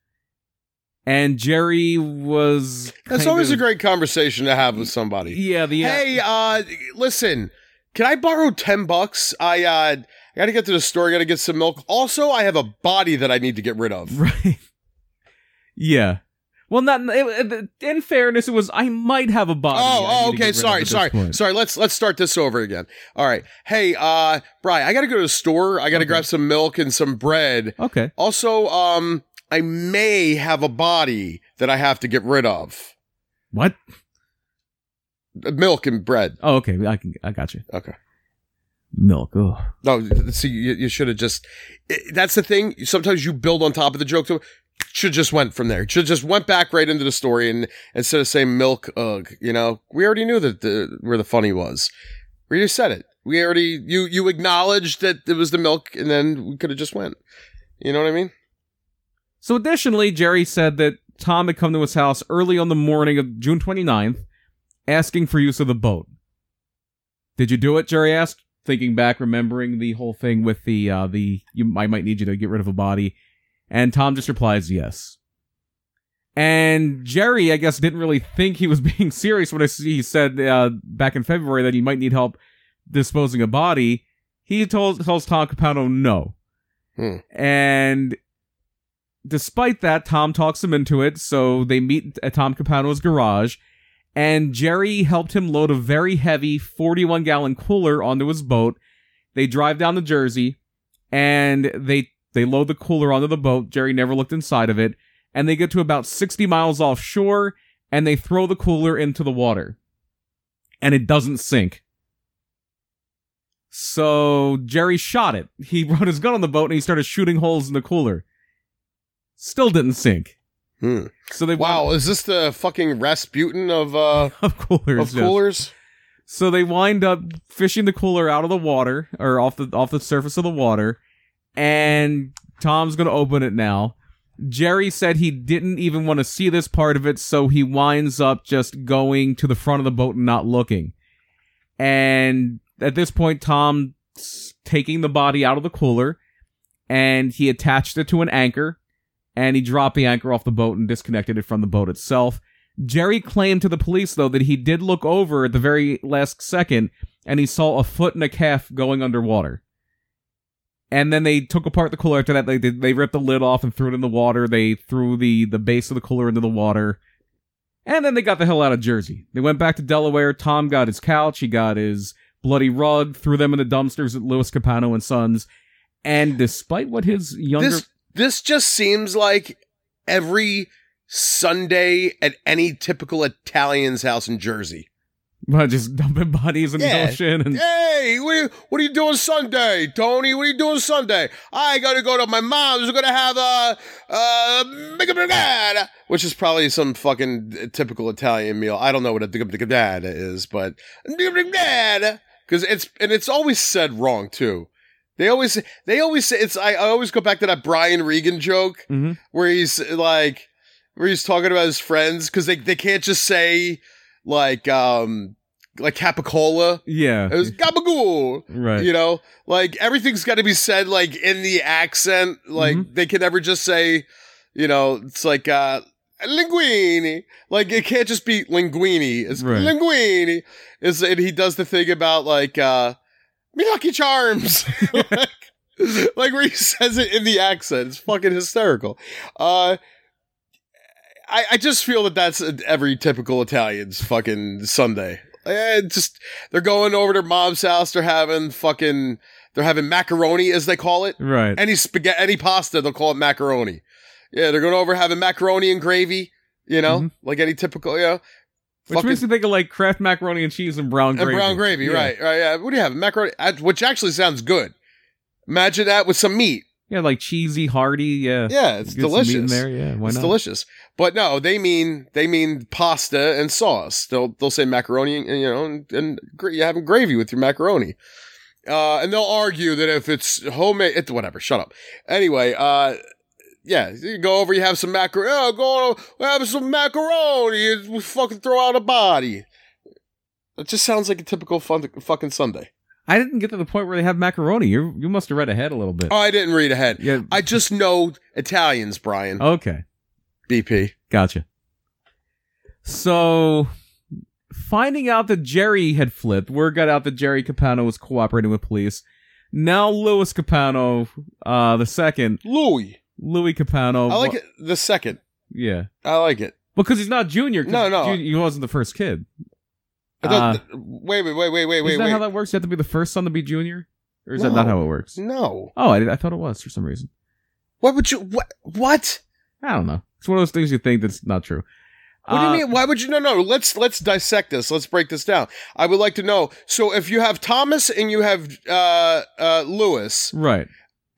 And Jerry was. That's always of- a great conversation to have with somebody. Yeah, the. Hey, uh, listen, can I borrow 10 bucks? I, uh, I gotta get to the store, I gotta get some milk. Also, I have a body that I need to get rid of. Right. Yeah. Well, not it, in fairness, it was I might have a body. Oh, oh, okay. get rid of Sorry, sorry, point. sorry. Let's let's start this over again. All right. Hey, uh, Brian, I gotta go to the store. I gotta Okay. grab some milk and some bread. Okay. Also, um, I may have a body that I have to get rid of. What? Uh, Milk and bread. Oh, okay. I can. I got you. Okay. Milk. Oh. No, see, you, you should have just. i that's the thing. Sometimes you build on top of the joke. To, should just went from there. Should just went back right into the story, and instead of saying milk, ugh, you know, we already knew that the where the funny was. We just said it. We already you you acknowledged that it was the milk, and then we could have just went. You know what I mean? So additionally, Jerry said that Tom had come to his house early on the morning of June 29th, asking for use of the boat. Did you do it? Jerry asked, thinking back, remembering the whole thing with the uh the you I might need you to get rid of a body. And Tom just replies yes. And Jerry, I guess, didn't really think he was being serious when he said uh, back in February that he might need help disposing a body. He told tells Tom Capano no. Hmm. And despite that, Tom talks him into it, so they meet at Tom Capano's garage, and Jerry helped him load a very heavy 41 gallon cooler onto his boat. They drive down to Jersey, and they they load the cooler onto the boat. Jerry never looked inside of it, and they get to about 60 miles offshore, and they throw the cooler into the water, and it doesn't sink. So Jerry shot it. He brought his gun on the boat and he started shooting holes in the cooler. Still didn't sink. Hmm. So they Wow, is this the fucking Rasputin of uh of coolers. of yes. coolers? So they wind up fishing the cooler out of the water or off the off the surface of the water, and Tom's gonna open it now. Jerry said he didn't even want to see this part of it, so he winds up just going to the front of the boat and not looking. And at this point, Tom's taking the body out of the cooler and he attached it to an anchor and he dropped the anchor off the boat and disconnected it from the boat itself. Jerry claimed to the police, though, that he did look over at the very last second and he saw a foot and a calf going underwater. And then they took apart the cooler after that. They they ripped the lid off and threw it in the water. They threw the the base of the cooler into the water. And then they got the hell out of Jersey. They went back to Delaware. Tom got his couch. He got his bloody rug. Threw them in the dumpsters at Louis Capano and Sons. And despite what his younger This this just seems like every Sunday at any typical Italian's house in Jersey. well, just dumping bodies in Yeah. the ocean and Hey, what are, you, what are you doing Sunday, Tony? What are you doing Sunday? I gotta go to my mom's. We're gonna have a uh, which is probably some fucking typical Italian meal. I don't know what a dad is, but because it's and it's always said wrong too. They always they always say it's. I, I always go back to that Brian Regan joke Mhm. where he's like where he's talking about his friends because they they can't just say like um like capicola. yeah, It was gabagool. right. You know, like everything's got to be said like in the accent. Like Mm-hmm. they can never just say, you know, it's like uh linguini. Like it can't just be linguini. It's Right. linguini. Is and he does the thing about like uh lucky charms. like, like where he says it in the accent. It's fucking hysterical. Uh I, I just feel that that's every typical Italian's fucking Sunday. Eh, just they're going over to mom's house. They're having fucking they're having macaroni as they call it. right. Any spaghetti, any pasta, they'll call it macaroni. Yeah, they're going over having macaroni and gravy. You know, Mhm. like any typical, you know, Which fucking- makes me think of like Kraft macaroni and cheese and brown and gravy. brown gravy. Yeah. Right, right. Yeah. What do you have? Macaroni, uh, which actually sounds good. Imagine that with some meat. Yeah, like cheesy, hearty. Yeah, Yeah, it's delicious. there. Yeah, why it's not? delicious. But no, they mean they mean pasta and sauce. They'll they'll say macaroni and you know and, and you're having gravy with your macaroni. Uh, and they'll argue that if it's homemade, it's whatever. Shut up. Anyway, uh, yeah, you go over, you have some macaroni. Oh, go have some macaroni. We fucking throw out a body. It just sounds like a typical fun, fucking Sunday. I didn't get to the point where they have macaroni. You you must have read ahead a little bit. Oh, I didn't read ahead. yeah. I just know Italians, Brian. Okay. BP. Gotcha. So, finding out that Jerry had flipped, word got out that Jerry Capano was cooperating with police. Now, Louis Capano, uh, the second, Louis. Louis Capano. I like it. The second. Yeah. I like it. Because he's not junior. No, no. Jun- he wasn't the first kid. Uh, wait, wait, wait, wait, wait, wait, Isn't that wait. how that works? You have to be the first son to be junior? Or is that not how it works? no. Oh, I, I thought it was for some reason. Why would you? What? What? I don't know. It's one of those things you think that's not true. What Uh, do you mean? Why would you? No, no. Let's let's dissect this. Let's break this down. I would like to know. So, if you have Thomas and you have uh uh Lewis, Right.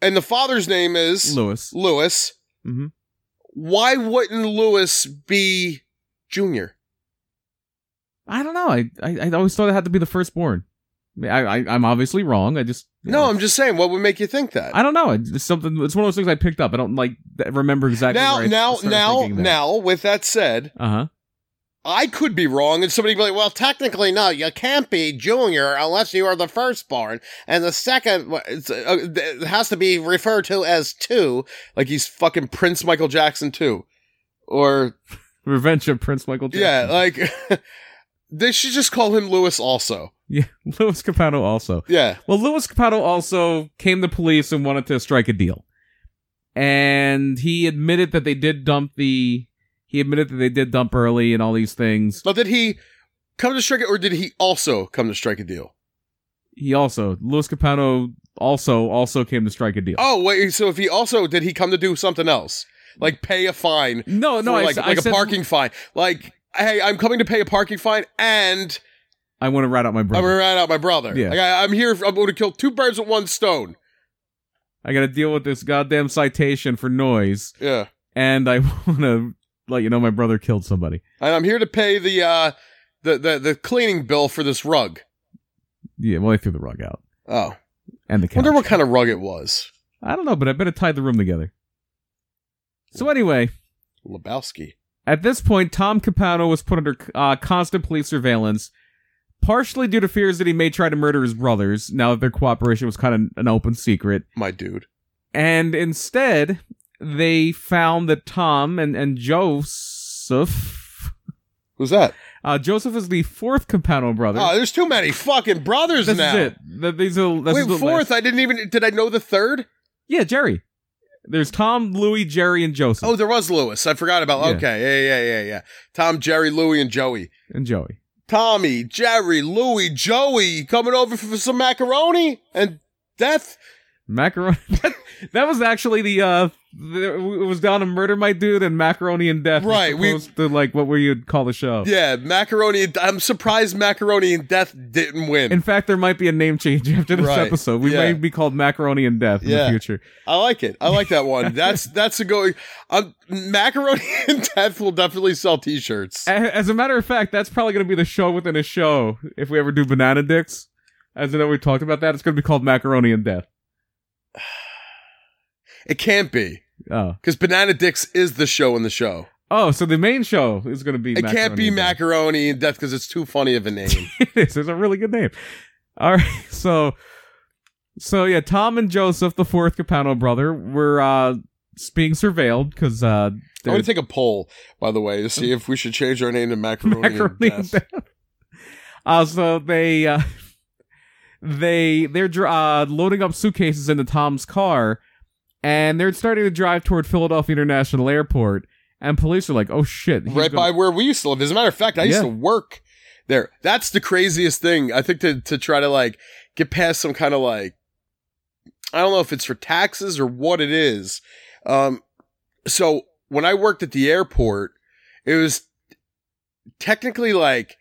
And the father's name is Louis. Lewis, hmm why wouldn't Lewis be Junior? I don't know. I, I I always thought it had to be the firstborn. I, I, I'm obviously wrong. I just No, I'm just saying. What would make you think that? I don't know. It's something. It's one of those things I picked up. I don't like remember exactly. now, now, now, now. With that said, Uh huh. I could be wrong, and somebody be like, "Well, technically, no, you can't be junior unless you are the firstborn, and the second it's, uh, it has to be referred to as two, like he's fucking Prince Michael Jackson two, or Revenge of Prince Michael Jackson. yeah, like they should just call him Lewis also. yeah. Louis Capano also. Yeah, Well, Louis Capano also came to police and wanted to strike a deal, and he admitted that they did dump the. He admitted that they did dump early and all these things. but did he come to strike it, or did he also come to strike a deal? He also Louis Capano also also came to strike a deal. Oh wait, so if he also did he come to do something else, like pay a fine no, no, for I, like I like a said- parking fine, like. Hey, I'm coming to pay a parking fine, and I want to rat out my brother. I'm gonna rat out my brother. Yeah. Like, I, I'm here. I'm going to kill two birds with one stone. I got to deal with this goddamn citation for noise, Yeah, and I want to let you know my brother killed somebody. and I'm here to pay the uh the the, the cleaning bill for this rug. Yeah, well, I threw the rug out Oh, and the couch. wonder what kind of rug it was. I don't know, but I bet it tied the room together. So anyway, Lebowski. At this point, Tom Capano was put under uh, constant police surveillance, partially due to fears that he may try to murder his brothers, now that their cooperation was kind of an open secret. My dude. And instead, they found that Tom and, and Joseph. Who's that? Uh, Joseph is the fourth Capano brother. Oh, there's too many fucking brothers this now. is it. Th- These are, Wait, fourth? last- I didn't even. Did I know the third? Yeah, Jerry. There's Tom, Louie, Jerry, and Joseph. Oh, there was Lewis. I forgot about. Yeah. Okay, yeah, yeah, yeah, yeah. Tom, Jerry, Louie, and Joey. and Joey. Tommy, Jerry, Louie, Joey coming over for some macaroni and death. Macaroni. that, that was actually the uh, it was down to murder my dude and macaroni and death. Right, we- to like what we would call the show. Yeah, macaroni. I'm surprised macaroni and death didn't win. In fact, there might be a name change after this Right, episode. We yeah. may be called macaroni and death in Yeah. the future. I like it. I like that one. That's that's a going. Um, macaroni and death will definitely sell T-shirts. As a matter of fact, that's probably going to be the show within a show if we ever do banana dicks. As I know we talked about that, it's going to be called macaroni and death. It can't be Oh, because Banana Dicks is the show in the show. oh, so the main show is going to be. It can't be and macaroni and death because it's too funny of a name. it is. It's a really good name. All right, so so yeah, Tom and Joseph, the fourth Capano brother, were uh being surveilled because uh I'm they're gonna take a poll, by the way, to see if we should change our name to macaroni, macaroni and and death. death. Uh, so they uh they they're uh, loading up suitcases into Tom's car, and they're starting to drive toward Philadelphia International Airport. And police are like, "Oh shit!" right by where we used to live. As a matter of fact, I used to work there. That's the craziest thing. I think to to try to like get past some kind of like I don't know if it's for taxes or what it is. Um so when I worked at the airport, it was technically like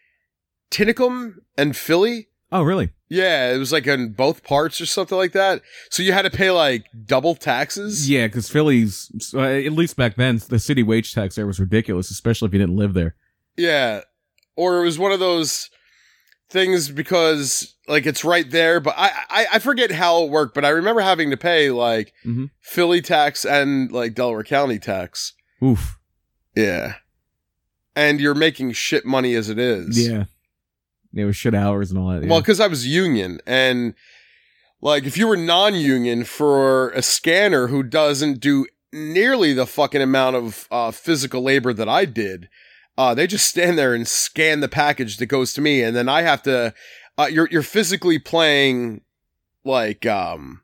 Tinicum and Philly. Oh, really? Yeah, it was like in both parts or something like that. So you had to pay like double taxes. Yeah, because Philly's uh, at least back then the city wage tax there was ridiculous, especially if you didn't live there. Yeah. Or it was one of those things because like it's right there, but I I, I forget how it worked, but I remember having to pay like Mhm. Philly tax and like Delaware County tax. Oof. Yeah. And you're making shit money as it is. Yeah. It was shit hours and all that. Yeah. Well, because I was union and like if you were non-union for a scanner who doesn't do nearly the fucking amount of uh, physical labor that I did, uh, they just stand there and scan the package that goes to me, and then I have to. Uh, you're you're physically playing like um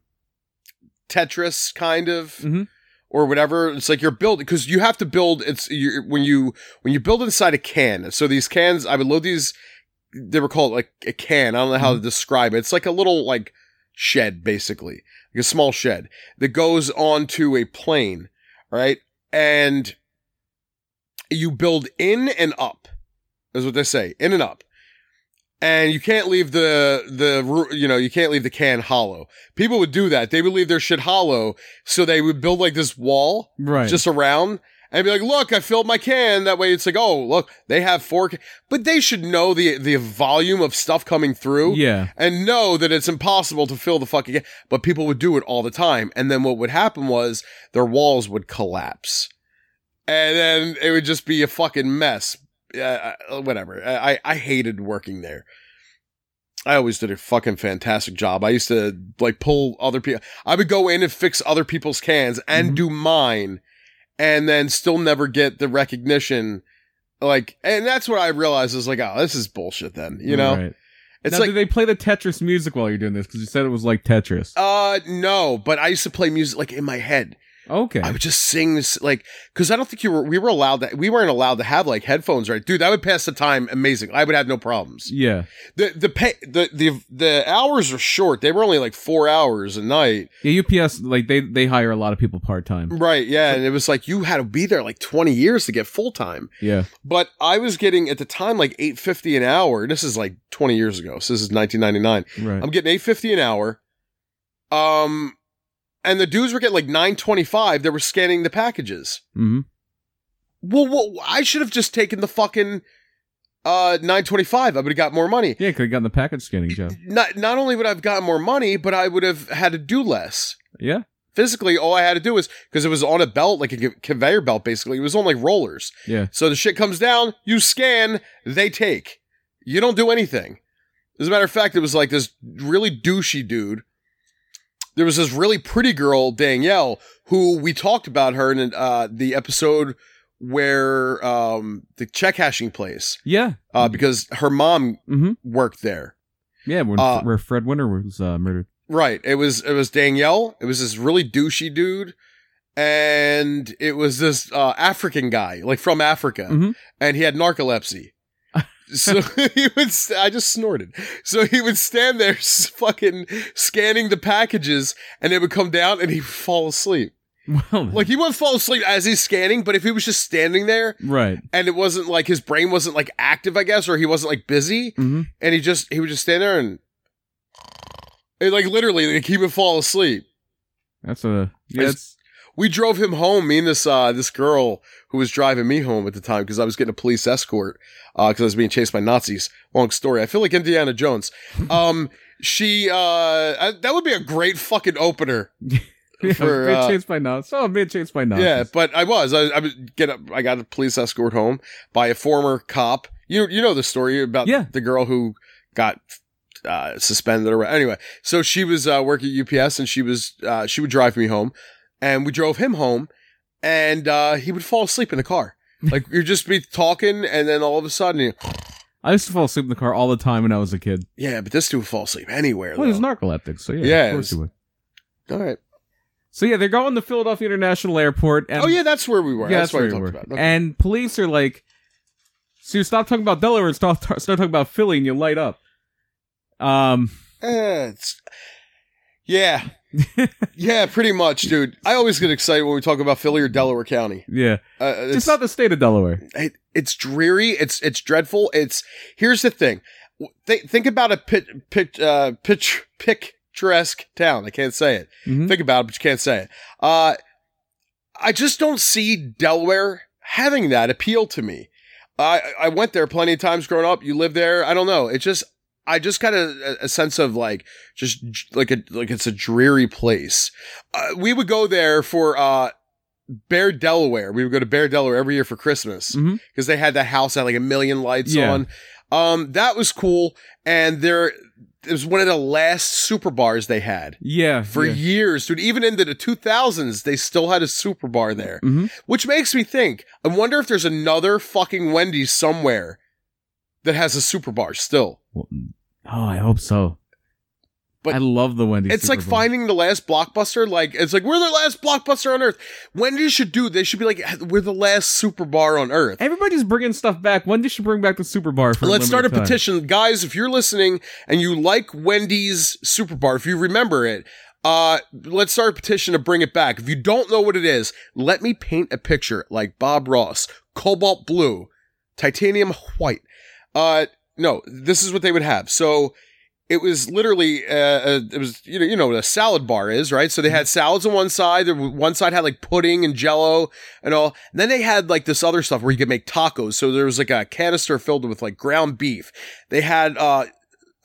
Tetris kind of. Mhm. Or whatever. It's like you're building because you have to build. It's when you when you build inside a can. So these cans, I would load these they were called like a can. I don't know how to mm-hmm. describe it. It's like a little like shed, basically, like a small shed that goes onto a plane, right? And you build in and up, is what they say, in and up. And you can't leave the the you know you can't leave the can hollow. People would do that. They would leave their shit hollow, so they would build like this wall right. just around and be like, look, I filled my can. That way it's like, oh, look, they have four, but they should know the, the volume of stuff coming through yeah. and know that it's impossible to fill the fucking can. But people would do it all the time. And then what would happen was their walls would collapse and then it would just be a fucking mess. Uh, whatever. I, I hated working there. I always did a fucking fantastic job. I used to like pull other people. I would go in and fix other people's cans and Mhm. do mine and then still never get the recognition. Like, and that's what I realized is like, oh, this is bullshit then, you know? Right. It's now, like, did they play the Tetris music while you're doing this? Because you said it was like Tetris. uh, no, but I used to play music like in my head. Okay. I would just sing this like because I don't think you were we were allowed that we weren't allowed to have like headphones right dude that would pass the time amazing I would have no problems yeah. the the pay the the the hours are short they were only like four hours a night Yeah. UPS like they they hire a lot of people part time. right yeah and it was like you had to be there like twenty years to get full time Yeah. but I was getting at the time like eight fifty an hour this is like twenty years ago so this is nineteen ninety nine Right. I'm getting eight fifty an hour um and the dudes were getting like nine twenty five they were scanning the packages. mm-hmm. Well, well, I should have just taken the fucking uh 925. I would have got more money. Yeah. Could have gotten the package scanning job. Not not only would I have gotten more money, but I would have had to do less. Yeah. physically, all I had to do was because it was on a belt, like a conveyor belt, basically. It was on like rollers. Yeah. So the shit comes down, you scan, they take. You don't do anything. As a matter of fact, it was like this really douchey dude. There was this really pretty girl, Danielle, who we talked about her in uh, the episode where um, the check hashing place, Yeah. uh, because her mom Mm-hmm. worked there. Yeah. When, Uh, where Fred Winter was uh, murdered. Right. It was it was Danielle. It was this really douchey dude. And it was this uh, African guy, like from Africa, Mhm. and he had narcolepsy. So he would. St- I just snorted. So he would stand there, s- fucking scanning the packages, and it would come down, and he'd fall asleep. Well, Like he wouldn't fall asleep as he's scanning, but if he was just standing there, right. and it wasn't like his brain wasn't like active, I guess, or he wasn't like busy, Mm-hmm. and he just he would just stand there and, and like literally like he would fall asleep. That's a yeah. It's, We drove him home. Me and this uh this girl who was driving me home at the time because I was getting a police escort because I was being chased by Nazis. Long story. I feel like Indiana Jones. Um, she uh I, that would be a great fucking opener. yeah, for, being uh, chased by Nazis. Oh, being chased by Nazis. Yeah, but I was I, I was get up. I got a police escort home by a former cop. You you know the story about Yeah. the girl who got uh, suspended or anyway. So she was uh, working at UPS and she was uh, she would drive me home, and we drove him home, and uh, he would fall asleep in the car. Like you'd just be talking, and then all of a sudden, you, I used to fall asleep in the car all the time when I was a kid. yeah, but this dude would fall asleep anywhere. Well, he was narcoleptic, so yeah, Yeah, of course he would. all right. So yeah, they're going to Philadelphia International Airport. And oh yeah, that's where we were. yeah, that's, what where we we were. about. Okay. And police are like, so you stop talking about Delaware and start start talking about Philly, and you light up. Um, Eh, it's yeah, yeah, pretty much, dude. I always get excited when we talk about Philly or Delaware County. yeah, Uh, it's, it's not the state of Delaware. it, it's dreary. It's it's dreadful. It's here's the thing. Th- think about a pit, pit, uh, pitch, picturesque town. I can't say it. Mhm. Think about it, but you can't say it. Uh, I just don't see Delaware having that appeal to me. I I went there plenty of times growing up. You live there. I don't know. It just I just got a, a sense of like just like a like it's a dreary place. Uh, we would go there for uh Bear Delaware. We would go to Bear Delaware every year for Christmas because they had that house had like a million lights Yeah. on. Um, that was cool. And there it was one of the last super bars they had Yeah, for yeah. years, dude. Even into the 2000s, they still had a super bar there, Mhm. which makes me think. I wonder if there's another fucking Wendy's somewhere that has a super bar still. Well, oh, I hope so. But I love the Wendy's. it's like Bowl. finding the last blockbuster. Like it's like we're the last blockbuster on earth. Wendy's should do. They should be like we're the last super bar on earth. Everybody's bringing stuff back. Wendy's should bring back the Super Bar for. Let's start a time. petition, guys. If you're listening and you like Wendy's Super Bar, if you remember it, uh, let's start a petition to bring it back. If you don't know what it is, let me paint a picture like Bob Ross, cobalt blue, titanium white. Uh, no, this is what they would have. So it was literally, uh, uh, it was you know you know what a salad bar is, right? So they had salads on one side. One side had like pudding and Jello and all. And then they had like this other stuff where you could make tacos. So there was like a canister filled with like ground beef. They had uh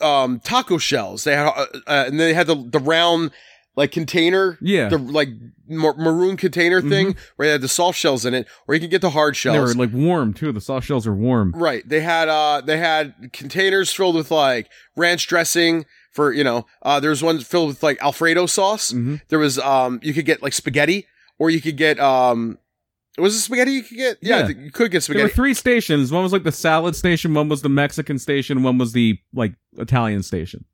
um taco shells. They had uh, uh, and then they had the the round like container. Yeah. The like mar- maroon container thing where they had the soft shells in it, or you could get the hard shells. They were like warm too. The soft shells are warm. Right. They had uh they had containers filled with like ranch dressing for, you know, uh there was one filled with like alfredo sauce. hmm There was um you could get like spaghetti or you could get um was it spaghetti you could get? Yeah, Yeah. you could get spaghetti. There were three stations. One was like the salad station. One was the Mexican station. One was the like Italian station.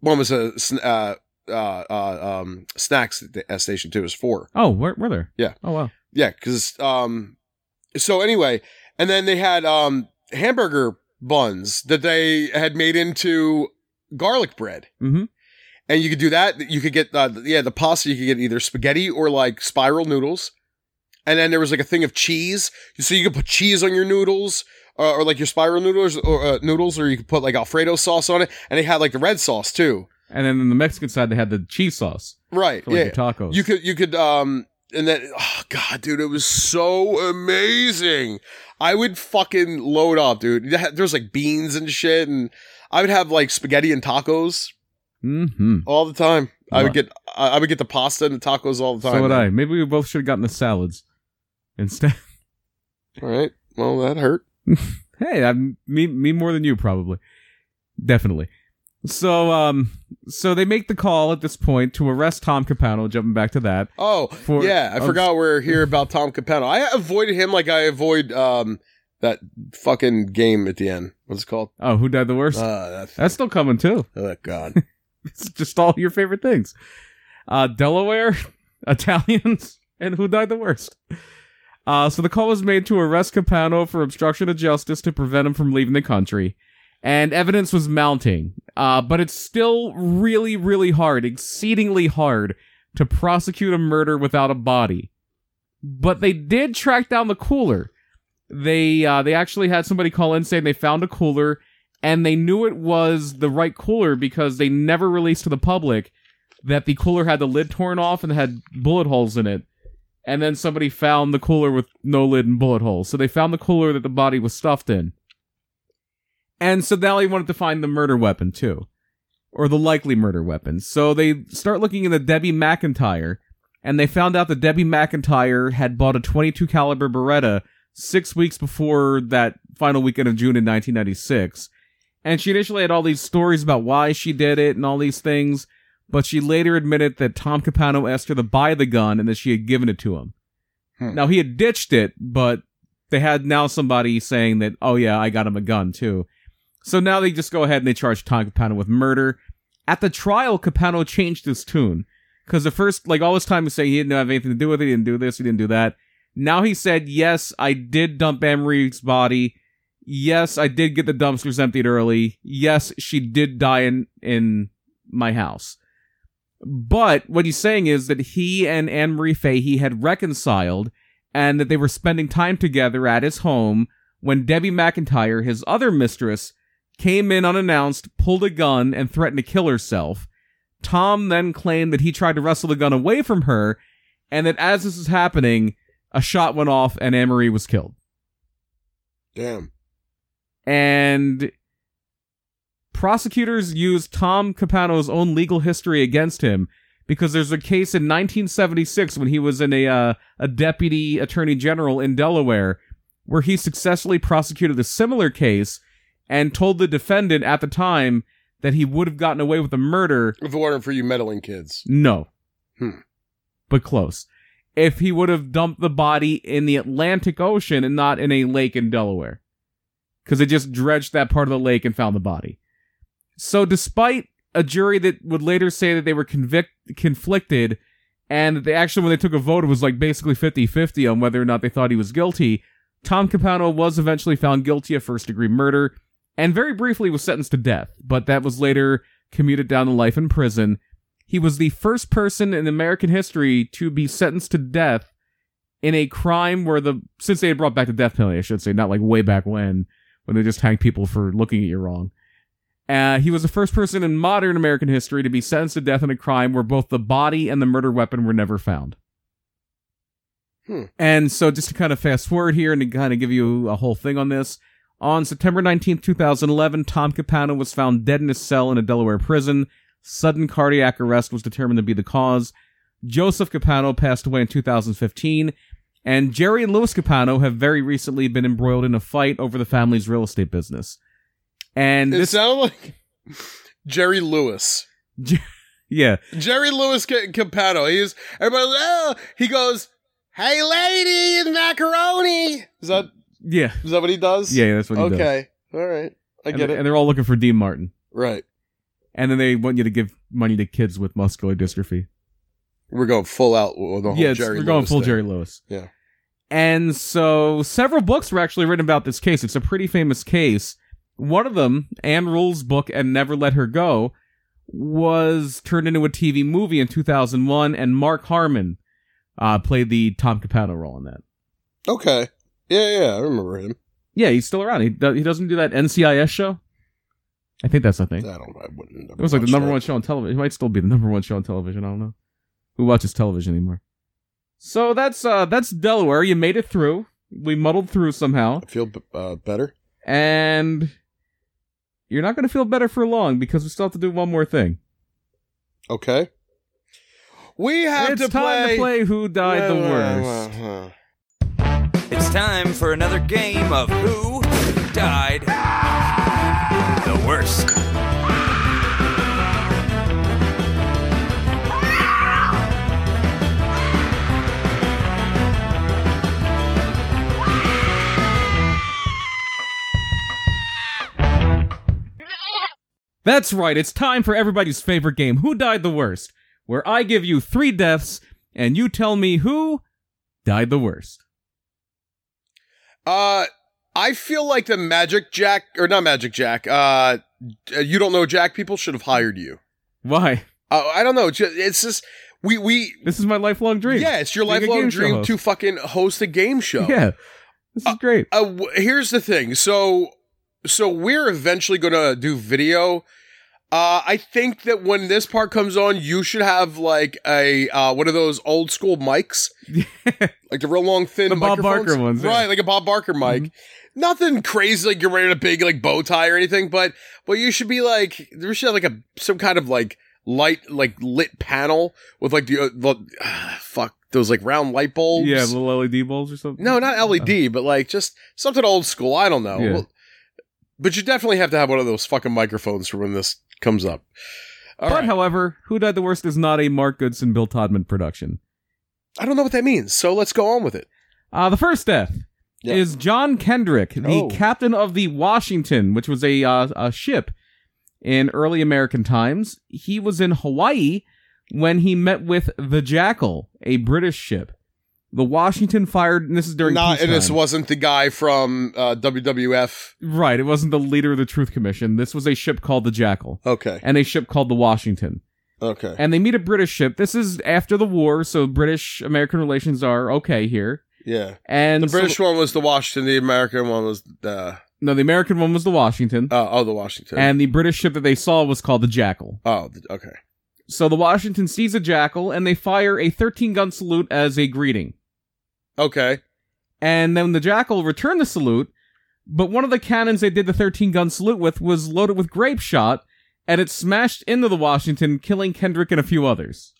One was a sn- uh uh uh um snacks at the- uh, station too. Was four. Oh, were, were there? Yeah. Oh wow. Yeah, because um, so anyway, and then they had um hamburger buns that they had made into garlic bread. hmm and you could do that. You could get uh, yeah the pasta. You could get either spaghetti or like spiral noodles, and then there was like a thing of cheese. So you could put cheese on your noodles. Uh, or like your spiral noodles, or uh, noodles, or you could put like Alfredo sauce on it, and they had like the red sauce too. And then on the Mexican side, they had the cheese sauce Right? for like yeah, tacos. you could you could um, and then oh god, dude, it was so amazing. I would fucking load up, dude. There was like beans and shit, and I would have like spaghetti and tacos hmm all the time. I would get I, I would get the pasta and the tacos all the time. so would man. I. Maybe we both should have gotten the salads instead. All right. Well, that hurt. hey, I'm me me more than you probably. Definitely. So um so they make the call at this point to arrest Tom Capano, jumping back to that. Oh, For- yeah. I oh, forgot we're here about Tom Capano. I avoided him like I avoid um that fucking game at the end. What's it called? Oh, who died the worst? Uh, that's, That's still coming too. oh god. It's just all your favorite things. Uh Delaware, Italians, and who died the worst. Uh, so the call was made to arrest Capano for obstruction of justice to prevent him from leaving the country. And evidence was mounting. Uh, but it's still really, really hard, exceedingly hard, to prosecute a murder without a body. But they did track down the cooler. They uh, they actually had somebody call in saying they found a cooler, and they knew it was the right cooler because they never released to the public that the cooler had the lid torn off and had bullet holes in it and then somebody found the cooler with no lid and bullet holes. So they found the cooler that the body was stuffed in. And so now they wanted to find the murder weapon too. Or the likely murder weapon. So they start looking into Debbie MacIntyre, and they found out that Debbie MacIntyre had bought a 22 caliber Beretta six weeks before that final weekend of June in 1996. And she initially had all these stories about why she did it and all these things, but she later admitted that Tom Capano asked her to buy the gun and that she had given it to him. Hmm. Now he had ditched it, but they had now somebody saying that, oh yeah, I got him a gun too. So now they just go ahead and they charge Tom Capano with murder. At the trial, Capano changed his tune. Because the first, like all this time, he say he didn't have anything to do with it, he didn't do this, he didn't do that. Now he said, yes, I did dump Marie's body. Yes, I did get the dumpsters emptied early. Yes, she did die in, in my house. But what he's saying is that he and Anne Marie Fahey had reconciled and that they were spending time together at his home when Debbie MacIntyre, his other mistress, came in unannounced, pulled a gun, and threatened to kill herself. Tom then claimed that he tried to wrestle the gun away from her, and that as this was happening, a shot went off and Anne Marie was killed. Damn. And prosecutors used Tom Capano's own legal history against him because there's a case in 1976 when he was in a uh, a deputy attorney general in Delaware where he successfully prosecuted a similar case and told the defendant at the time that he would have gotten away with the murder If it weren't for you meddling kids. no. Hmm. But close. If he would have dumped the body in the Atlantic Ocean and not in a lake in Delaware. Because they just dredged that part of the lake and found the body. So, despite a jury that would later say that they were convict- conflicted and that they actually, when they took a vote, it was like basically 50 50 on whether or not they thought he was guilty, Tom Capano was eventually found guilty of first degree murder and very briefly was sentenced to death, but that was later commuted down to life in prison. He was the first person in American history to be sentenced to death in a crime where the since they had brought back the death penalty, I should say, not like way back when when they just hang people for looking at you wrong. Uh, he was the first person in modern American history to be sentenced to death in a crime where both the body and the murder weapon were never found. Hmm. And so, just to kind of fast forward here and to kind of give you a whole thing on this, on September 19, 2011, Tom Capano was found dead in his cell in a Delaware prison. Sudden cardiac arrest was determined to be the cause. Joseph Capano passed away in 2015, and Jerry and Louis Capano have very recently been embroiled in a fight over the family's real estate business. And It this, sounded like Jerry Lewis. yeah, Jerry Lewis Ca- Capano. He's everybody. Oh, he goes, "Hey, lady, macaroni." Is that yeah, is that what he does? yeah, that's what he does. Okay. All right. I And, get it. And they're all looking for Dean Martin. Right. And then they want you to give money to kids with muscular dystrophy. We're going full out with the whole yeah, Jerry we're going Lewis full thing. Jerry Lewis. Yeah. And so several books were actually written about this case. It's a pretty famous case. One of them, Ann Rule's book and Never Let Her Go, was turned into a TV movie in 2001, and Mark Harmon uh, played the Tom Capano role in that. Okay. Yeah, yeah, I remember him. Yeah, he's still around. He, do- he doesn't do that NCIS show? I think that's the thing. I don't. I wouldn't. It was like the number one show on television. It might still be the number one show on television. I don't know. Who watches television anymore? So that's uh that's Delaware. You made it through. We muddled through somehow, I feel uh, better. and you're not going to feel better for long because we still have to do one more thing. Okay. We have it's to time play. to play Who Died the Worst. It's time for another game of Who Died the Worst. That's right, it's time for everybody's favorite game, Who Died the Worst, where I give you three deaths and you tell me who died the worst. Uh, I feel like the Magic Jack or not Magic Jack. Uh, you don't know Jack. People should have hired you. Why? Uh, I don't know. It's just we we This is my lifelong dream. yeah. It's your Being lifelong dream to fucking host a game show. Yeah. This is great. Uh, w- here's the thing. So, so we're eventually gonna do video. Uh, I think that when this part comes on, you should have like a uh, one of those old school mics, like the real long, thin The Bob. Barker ones, yeah. right? Like a Bob Barker mic. Nothing crazy, like you're wearing a big like bow tie or anything, but but you should be like there should have like a some kind of like light like lit panel with like the, uh, the ah, fuck those like round light bulbs. yeah, little LED bulbs or something. No, not LED, but like just something old school. I don't know. Yeah. Well, but you definitely have to have one of those fucking microphones for when this comes up. All but right. however, Who Died the Worst is not a Mark Goodson, Bill Todman production. I don't know what that means, so let's go on with it. Uh, the first death Yeah. is John Kendrick, the Oh. captain of the Washington, which was a uh, a ship in early American times. He was in Hawaii when he met with the Jackal, a British ship. The Washington fired, and this is during Not, and this wasn't the guy from uh, WWF. right. It wasn't the leader of the Truth Commission. This was a ship called the Jackal Okay, and a ship called the Washington. okay, And they meet a British ship. This is after the war, so British American relations are okay here. yeah. And The so- British one was the Washington. The American one was the no, the American one was the Washington. uh, oh the Washington. and the British ship that they saw was called the Jackal. oh, okay. So the Washington sees a Jackal and they fire a 13 gun salute as a greeting. Okay. And then the Jackal returned the salute, but one of the cannons they did the 13 gun salute with was loaded with grape shot, and it smashed into the Washington, killing Kendrick and a few others.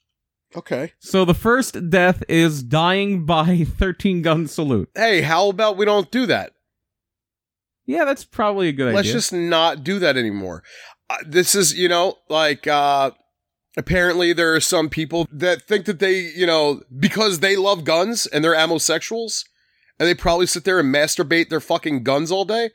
Okay. So the first death is dying by 13 gun salute. Hey, how about we don't do that? Yeah, that's probably a good Let's idea. just not do that anymore. Uh, this is, you know, like, uh, apparently there are some people that think that they, you know, because they love guns and they're amosexuals and they probably sit there and masturbate their fucking guns all day.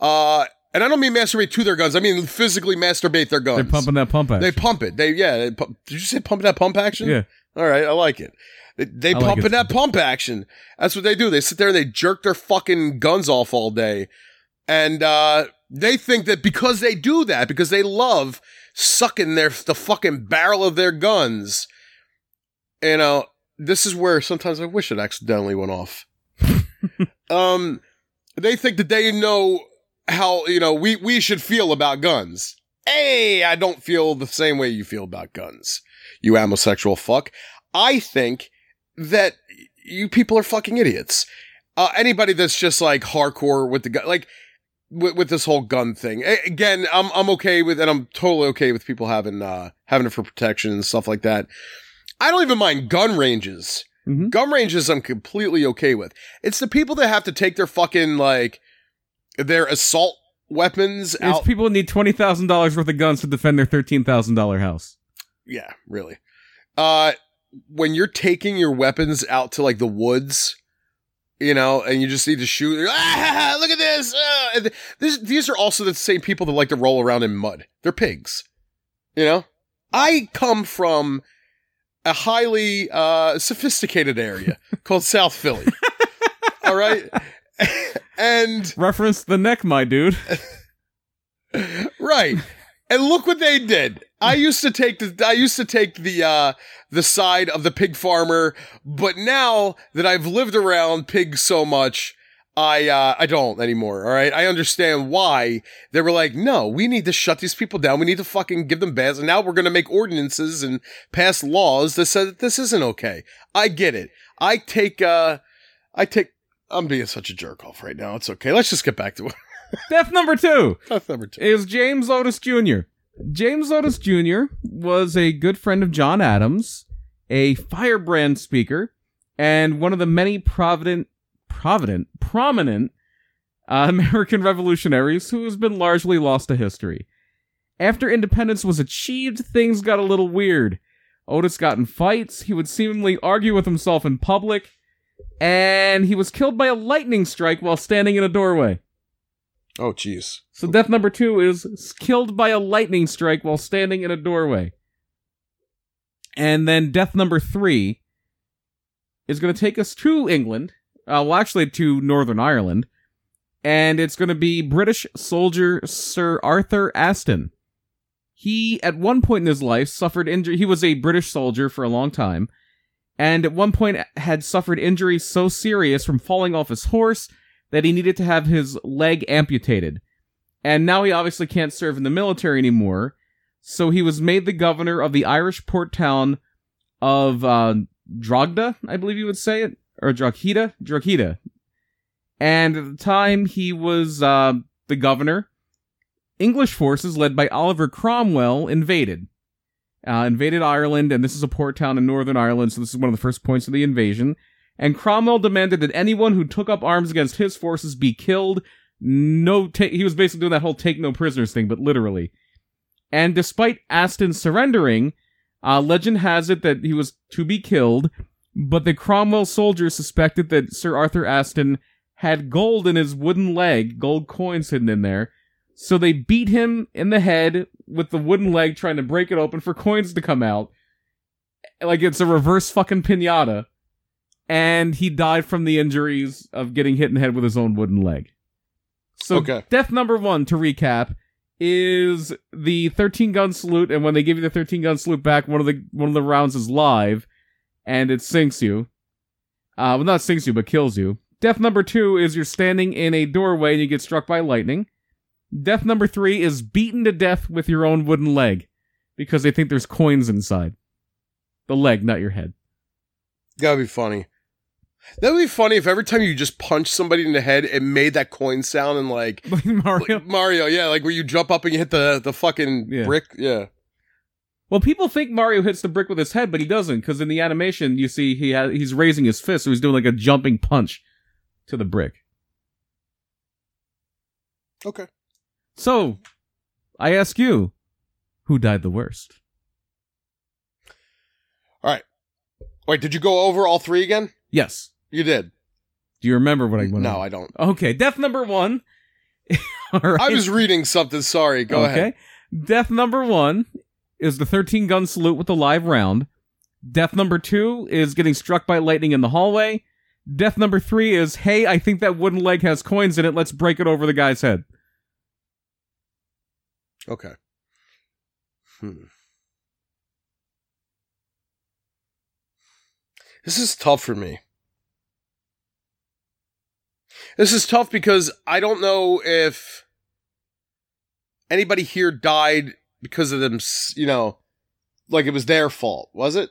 Uh, and I don't mean masturbate to their guns. I mean physically masturbate their guns. They're pumping that pump action. They pump it. They, yeah. They pu- Did you say pumping that pump action? Yeah. All right. I like it. They, they like pump it. in that pump action. That's what they do. They sit there and they jerk their fucking guns off all day. And, uh, they think that because they do that, because they love sucking their, the fucking barrel of their guns, you know, this is where sometimes I wish it accidentally went off. um, they think that they know how, you know, we, we should feel about guns. Hey, I don't feel the same way you feel about guns, you homosexual fuck. I think that you people are fucking idiots. Uh, anybody that's just like hardcore with the gun, like with, with this whole gun thing. Again, I'm I'm okay with, and I'm totally okay with people having uh having it for protection and stuff like that. I don't even mind gun ranges. Mhm. Gun ranges, I'm completely okay with. It's the people that have to take their fucking like their assault weapons It's out. people need $20,000 worth of guns to defend their $13,000 house. Yeah, really. Uh, when you're taking your weapons out to like the woods, you know, and you just need to shoot. Ah, look at this. Ah, this. These are also the same people that like to roll around in mud. They're pigs. You know, I come from a highly uh, sophisticated area called South Philly. All right, and Reference the neck, my dude. right. And look what they did. I used to take the I used to take the uh the side of the pig farmer, but now that I've lived around pigs so much, I uh I don't anymore. All right. I understand why they were like, no, we need to shut these people down. We need to fucking give them bans. And now we're gonna make ordinances and pass laws that say that this isn't okay. I get it. I take uh I take I'm being such a jerk off right now. It's okay. Let's just get back to it. Death number two Death number two. is James Otis Jr. James Otis Jr. was a good friend of John Adams, a firebrand speaker, and one of the many provident, provident, prominent uh, American revolutionaries who has been largely lost to history. After independence was achieved, things got a little weird. Otis got in fights, he would seemingly argue with himself in public, and he was killed by a lightning strike while standing in a doorway. Oh, jeez. So death number two is killed by a lightning strike while standing in a doorway. And then death number three is going to take us to England, uh, well, actually to Northern Ireland, and it's going to be British soldier Sir Arthur Aston. He, at one point in his life, suffered injury. He was a British soldier for a long time, and at one point had suffered injuries so serious from falling off his horse that he needed to have his leg amputated. And now he obviously can't serve in the military anymore, so he was made the governor of the Irish port town of uh, Drogda, I believe you would say it, or Drogheda, Drogheda. And at the time he was uh, the governor, English forces led by Oliver Cromwell invaded. Uh, invaded Ireland, and this is a port town in Northern Ireland, so this is one of the first points of the invasion. And Cromwell demanded that anyone who took up arms against his forces be killed. No, ta- he was basically doing that whole take no prisoners thing, but literally. And despite Aston surrendering, uh, legend has it that he was to be killed, but the Cromwell soldiers suspected that Sir Arthur Aston had gold in his wooden leg, gold coins hidden in there. So they beat him in the head with the wooden leg, trying to break it open for coins to come out. Like it's a reverse fucking pinata. And he died from the injuries of getting hit in the head with his own wooden leg. So Okay. death number one, to recap, is the 13 gun salute, and when they give you the 13 gun salute back, one of the one of the rounds is live, and it sinks you. Uh, well, not sinks you, but kills you. Death number two is you're standing in a doorway and you get struck by lightning. Death number three is beaten to death with your own wooden leg because they think there's coins inside. The leg, not your head. Gotta be funny. That would be funny if every time you just punch somebody in the head, it made that coin sound and like, Mario. like Mario, yeah, like where you jump up and you hit the the fucking Yeah. brick, yeah. Well, people think Mario hits the brick with his head, but he doesn't because in the animation you see he ha- he's raising his fist, so he's doing like a jumping punch to the brick. Okay. So, I ask you, who died the worst? All right. Wait, did you go over all three again? Yes. You did. Do you remember what I went? No, over? I don't. Okay, death number one. All right. I was reading something. Sorry. Go okay. ahead. Death number one is the 13 gun salute with the live round. Death number two is getting struck by lightning in the hallway. Death number three is, hey, I think that wooden leg has coins in it. Let's break it over the guy's head. Okay. Hmm. This is tough for me. This is tough because I don't know if anybody here died because of them, you know, like it was their fault, was it?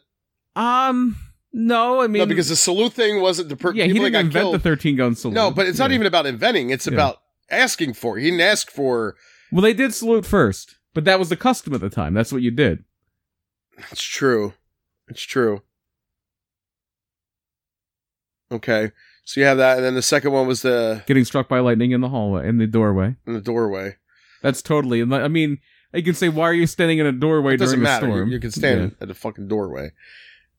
Um, no, I mean, no, because the salute thing wasn't the per- yeah, he didn't invent killed. the 13 gun salute. no, but it's not Yeah. even about inventing. It's Yeah. about asking for. it. He didn't ask for. Well, they did salute first, but that was the custom at the time. That's what you did. It's true. It's true. Okay. So you have that, and then the second one was the Getting struck by lightning in the hallway, in the doorway. in the doorway. That's totally. I mean, you can say, why are you standing in a doorway It doesn't during a matter. You, storm? you can stand at the fucking doorway.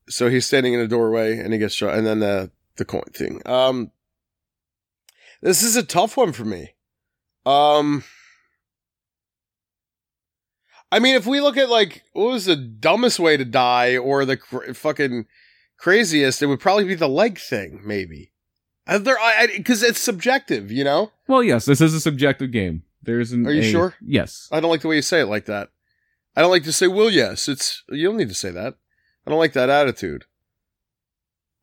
So he's standing in a doorway, and he gets shot, and then the the coin thing. Um, this is a tough one for me. Um, I mean, if we look at like what was the dumbest way to die, or the cr- fucking craziest, it would probably be the leg thing, maybe. Uh, there, I because it's subjective, you know. Well, yes, this is a subjective game. There's an. Are you a- sure? Yes. I don't like the way you say it like that. I don't like to say, well, yes. It's, you don't need to say that. I don't like that attitude.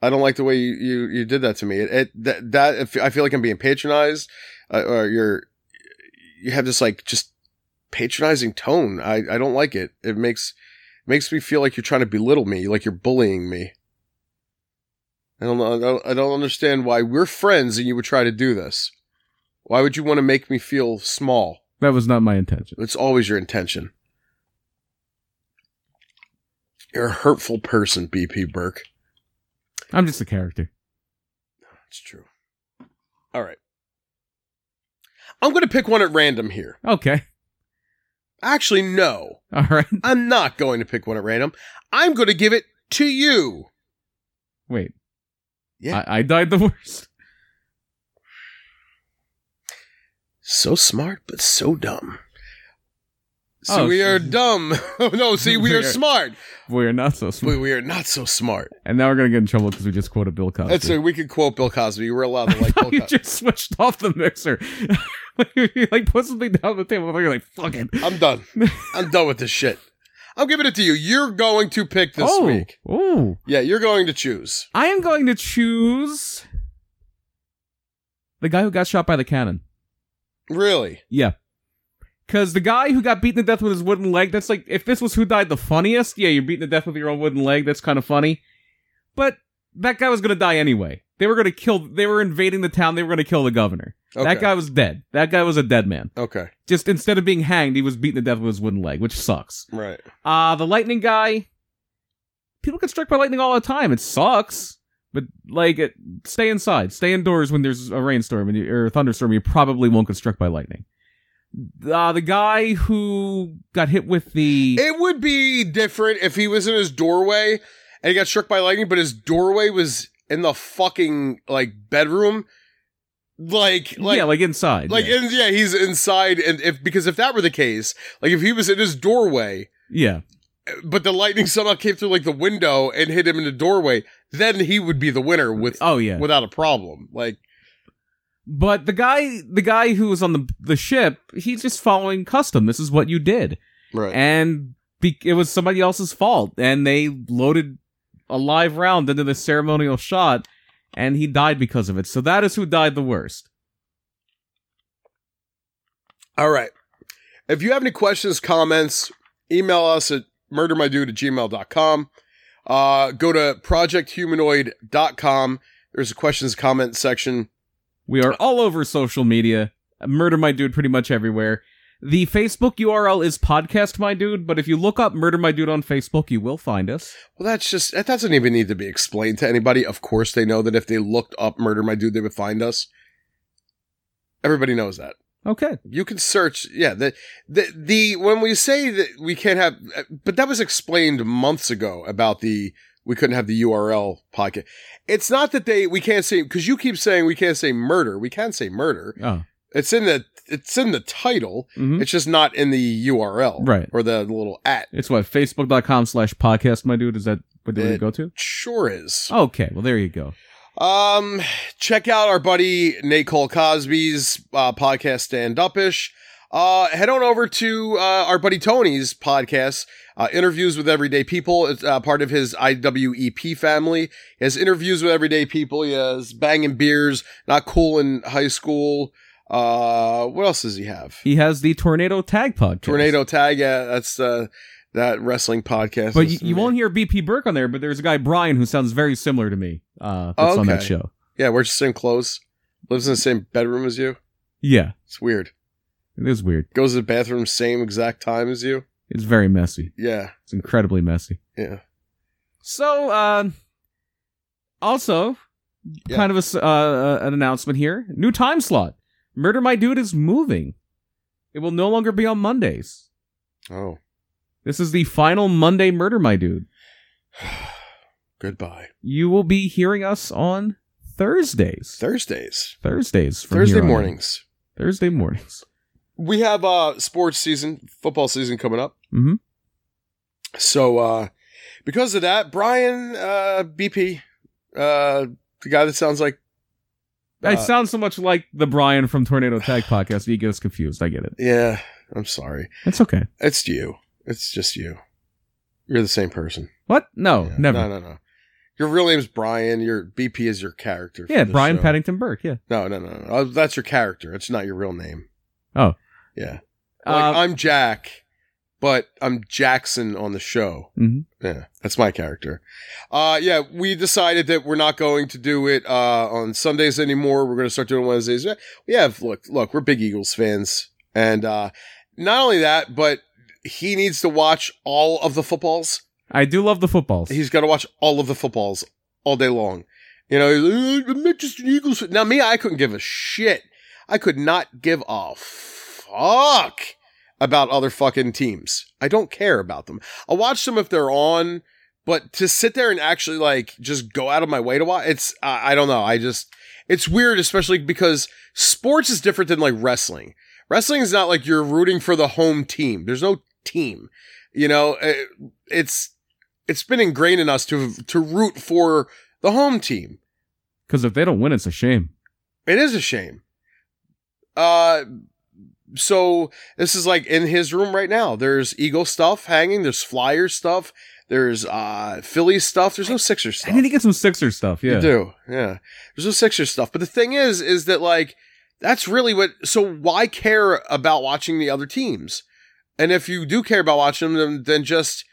I don't like the way you, you, you did that to me. It, it that, that, I feel like I'm being patronized, uh, or you're, you have this like just patronizing tone. I, I don't like it. It makes, makes me feel like you're trying to belittle me, like you're bullying me. I don't know. I don't, I don't understand why we're friends and you would try to do this. Why would you want to make me feel small? That was not my intention. It's always your intention. You're a hurtful person, BP Burke. I'm just a character. It's true. All right. I'm going to pick one at random here. Okay. Actually, no. All right. I'm not going to pick one at random. I'm going to give it to you. Wait. Yeah. I, I died the worst. So smart, but so dumb. So Oh, we sh- are dumb. Oh, no, see, we We are are- smart. We're not so smart. we are not so smart. And now we're gonna get in trouble because we just quoted Bill Cosby. That's a, we could quote Bill Cosby. We're allowed to like Bill you Cosby. just switched off the mixer. you like put something down the table. You're like, fuck it. I'm done. I'm done with this shit. I'm giving it to you. You're going to pick this oh, week. oh, Yeah, you're going to choose. I am going to choose the guy who got shot by the cannon. Really? Yeah. Because the guy who got beaten to death with his wooden leg, that's like, if this was who died the funniest, yeah, you're beaten to death with your own wooden leg, that's kind of funny. But that guy was going to die anyway. They were going to kill, they were invading the town, they were going to kill the governor. Okay. That guy was dead. That guy was a dead man. Okay. Just instead of being hanged, he was beaten to death with his wooden leg, which sucks. Right. Uh, the lightning guy, people get struck by lightning all the time. It sucks. But like, it, stay inside, stay indoors when there's a rainstorm and you, or a thunderstorm. You probably won't get struck by lightning. Uh, the guy who got hit with the It would be different if he was in his doorway and he got struck by lightning, but his doorway was in the fucking like bedroom. Like, like, yeah, like inside, like, yeah. in, yeah, he's inside, and if because if that were the case, like if he was in his doorway, yeah, but the lightning somehow came through like the window and hit him in the doorway, then he would be the winner with oh yeah. without a problem. Like, But the guy, the guy who was on the the ship, he's just following custom. This is what you did. right, and be- it was somebody else's fault and they loaded a live round into the ceremonial shot and he died because of it so that is who died the worst All right. If you have any questions, comments, email us at murdermydude at gmail.com. Uh, go to projecthumanoid.com. There's a questions comment section. we are all over social media murder my dude pretty much everywhere the facebook url is podcast my dude but if you look up murder my dude on facebook you will find us Well, that's just, that doesn't even need to be explained to anybody. Of course, they know that if they looked up Murder My Dude, they would find us. Everybody knows that. okay You can search, yeah, the, the, the, when we say that we can't have, but that was explained months ago about the, we couldn't have the URL podcast. It's not that they, we can't say, cause you keep saying we can't say murder. We can say murder. oh It's in the, it's in the title. mhm. It's just not in the URL. Right. Or the little at. it's what facebook.com slash podcast my dude is that what do we go to Sure is. okay well there you go Um, check out our buddy Nate Cole Cosby's uh, podcast, Stand Upish. Uh, head on over to uh, our buddy Tony's podcast, uh, Interviews with Everyday People. It's uh, part of his IWEP family. He has interviews with everyday people. He has banging beers, not cool in high school. Uh, what else does he have? he has the tornado tag podcast Tornado Tag. Yeah, that's uh, that wrestling podcast. But you, you won't hear BP Burke on there, but there's a guy Brian who sounds very similar to me. Uh, that's on that show. Yeah, wears the same clothes. Lives in the same bedroom as you. Yeah, It's weird. it is weird. goes to the bathroom same exact time as you. It's very messy. Yeah, It's incredibly messy. yeah. So, uh, also, Yeah. kind of a s uh, an announcement here. New time slot. Murder My Dude is moving. It will no longer be on Mondays. Oh, This is the final Monday Murder My Dude. goodbye. You will be hearing us on Thursdays. Thursdays, Thursdays. From Thursday here on mornings. Thursday mornings. We have uh sports season, football season coming up. hmm So uh because of that, Brian uh BP, uh the guy that sounds like I Uh, sound so much like the Brian from Tornado Tag podcast. You get us confused. I get it. yeah, I'm sorry. It's okay. It's you. It's just you. You're the same person. What? No, Yeah. never. No, no, no. Your real name's Brian. Your BP is your character. yeah, Brian show. Paddington Burke. Yeah. No, no, no, no. Oh, That's your character. It's not your real name. Oh. Yeah. Like, Uh, I'm Jack, but I'm Jackson on the show. mhm. Yeah, that's my character. Uh, yeah, we decided that we're not going to do it uh, on Sundays anymore. We're going to start doing Wednesdays. Yeah, We have look, look, we're big Eagles fans, and uh, not only that, but he needs to watch all of the footballs. I do love the footballs. He's got to watch all of the footballs all day long. You know, he's like, I'm not just an Eagles. fan." Now, me, I couldn't give a shit. I could not give a fuck about other fucking teams. I don't care about them. I'll watch them if they're on, but to sit there and actually like just go out of my way to watch, it's, I I don't know. I just, it's weird, especially because sports is different than like wrestling. Wrestling is not like you're rooting for the home team. There's no team. You know, it- it's, it's been ingrained in us to, to root for the home team. Because if they don't win, it's a shame. It is a shame. Uh, so this is like in his room right now. There's Eagle stuff hanging. There's Flyers stuff. There's uh Phillies stuff. There's no Sixers stuff. I need to get some Sixer stuff. Yeah. You do, yeah. There's no Sixers stuff. But the thing is, is that like that's really what. So why care about watching the other teams? And if you do care about watching them, then just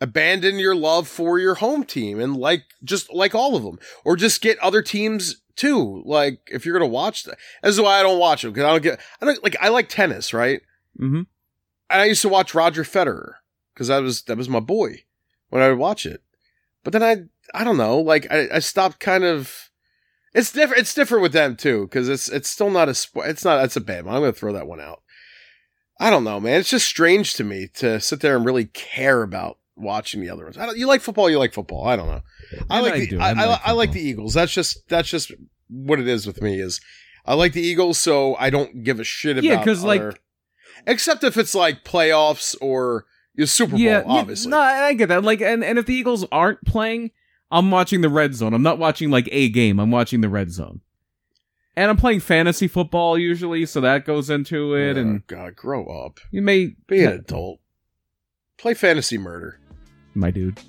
abandon your love for your home team and like just like all of them, or just get other teams too. Like if you're gonna watch that, that's why I don't watch them because I don't get. I don't like. I like tennis, right? Mm-hmm. And I used to watch Roger Federer because that was that was my boy when I would watch it. But then I I don't know, like I, I stopped kind of. It's different. It's different with them too because it's it's still not a sport. It's not. That's a bad one. I'm gonna throw that one out. I don't know, man. It's just strange to me to sit there and really care about watching the other ones. I don't, you like football, you like football. I don't know. I And like I the do. I, I I, like I like the Eagles. That's just that's just what it is with me. Is I like the Eagles, so I don't give a shit about. Yeah, 'cause, like- except if it's like playoffs or your Super Bowl, Yeah, obviously. Yeah, no, I get that. Like, and, and if the Eagles aren't playing, I'm watching the red zone. I'm not watching like a game. I'm watching the red zone. And I'm playing fantasy football usually, so that goes into it. Oh, and God, grow up. you may Be an adult. Play fantasy murder. My dude.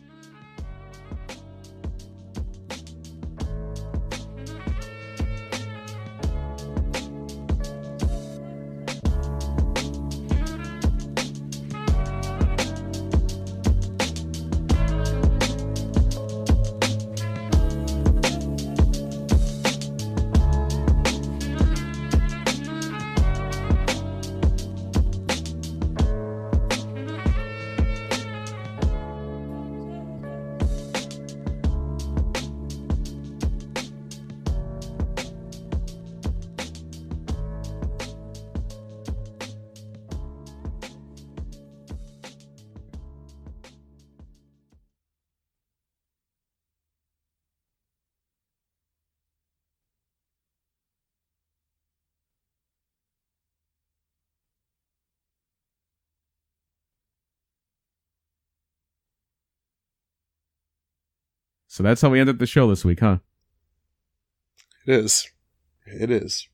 So that's how we ended the show this week, huh? It is. It is.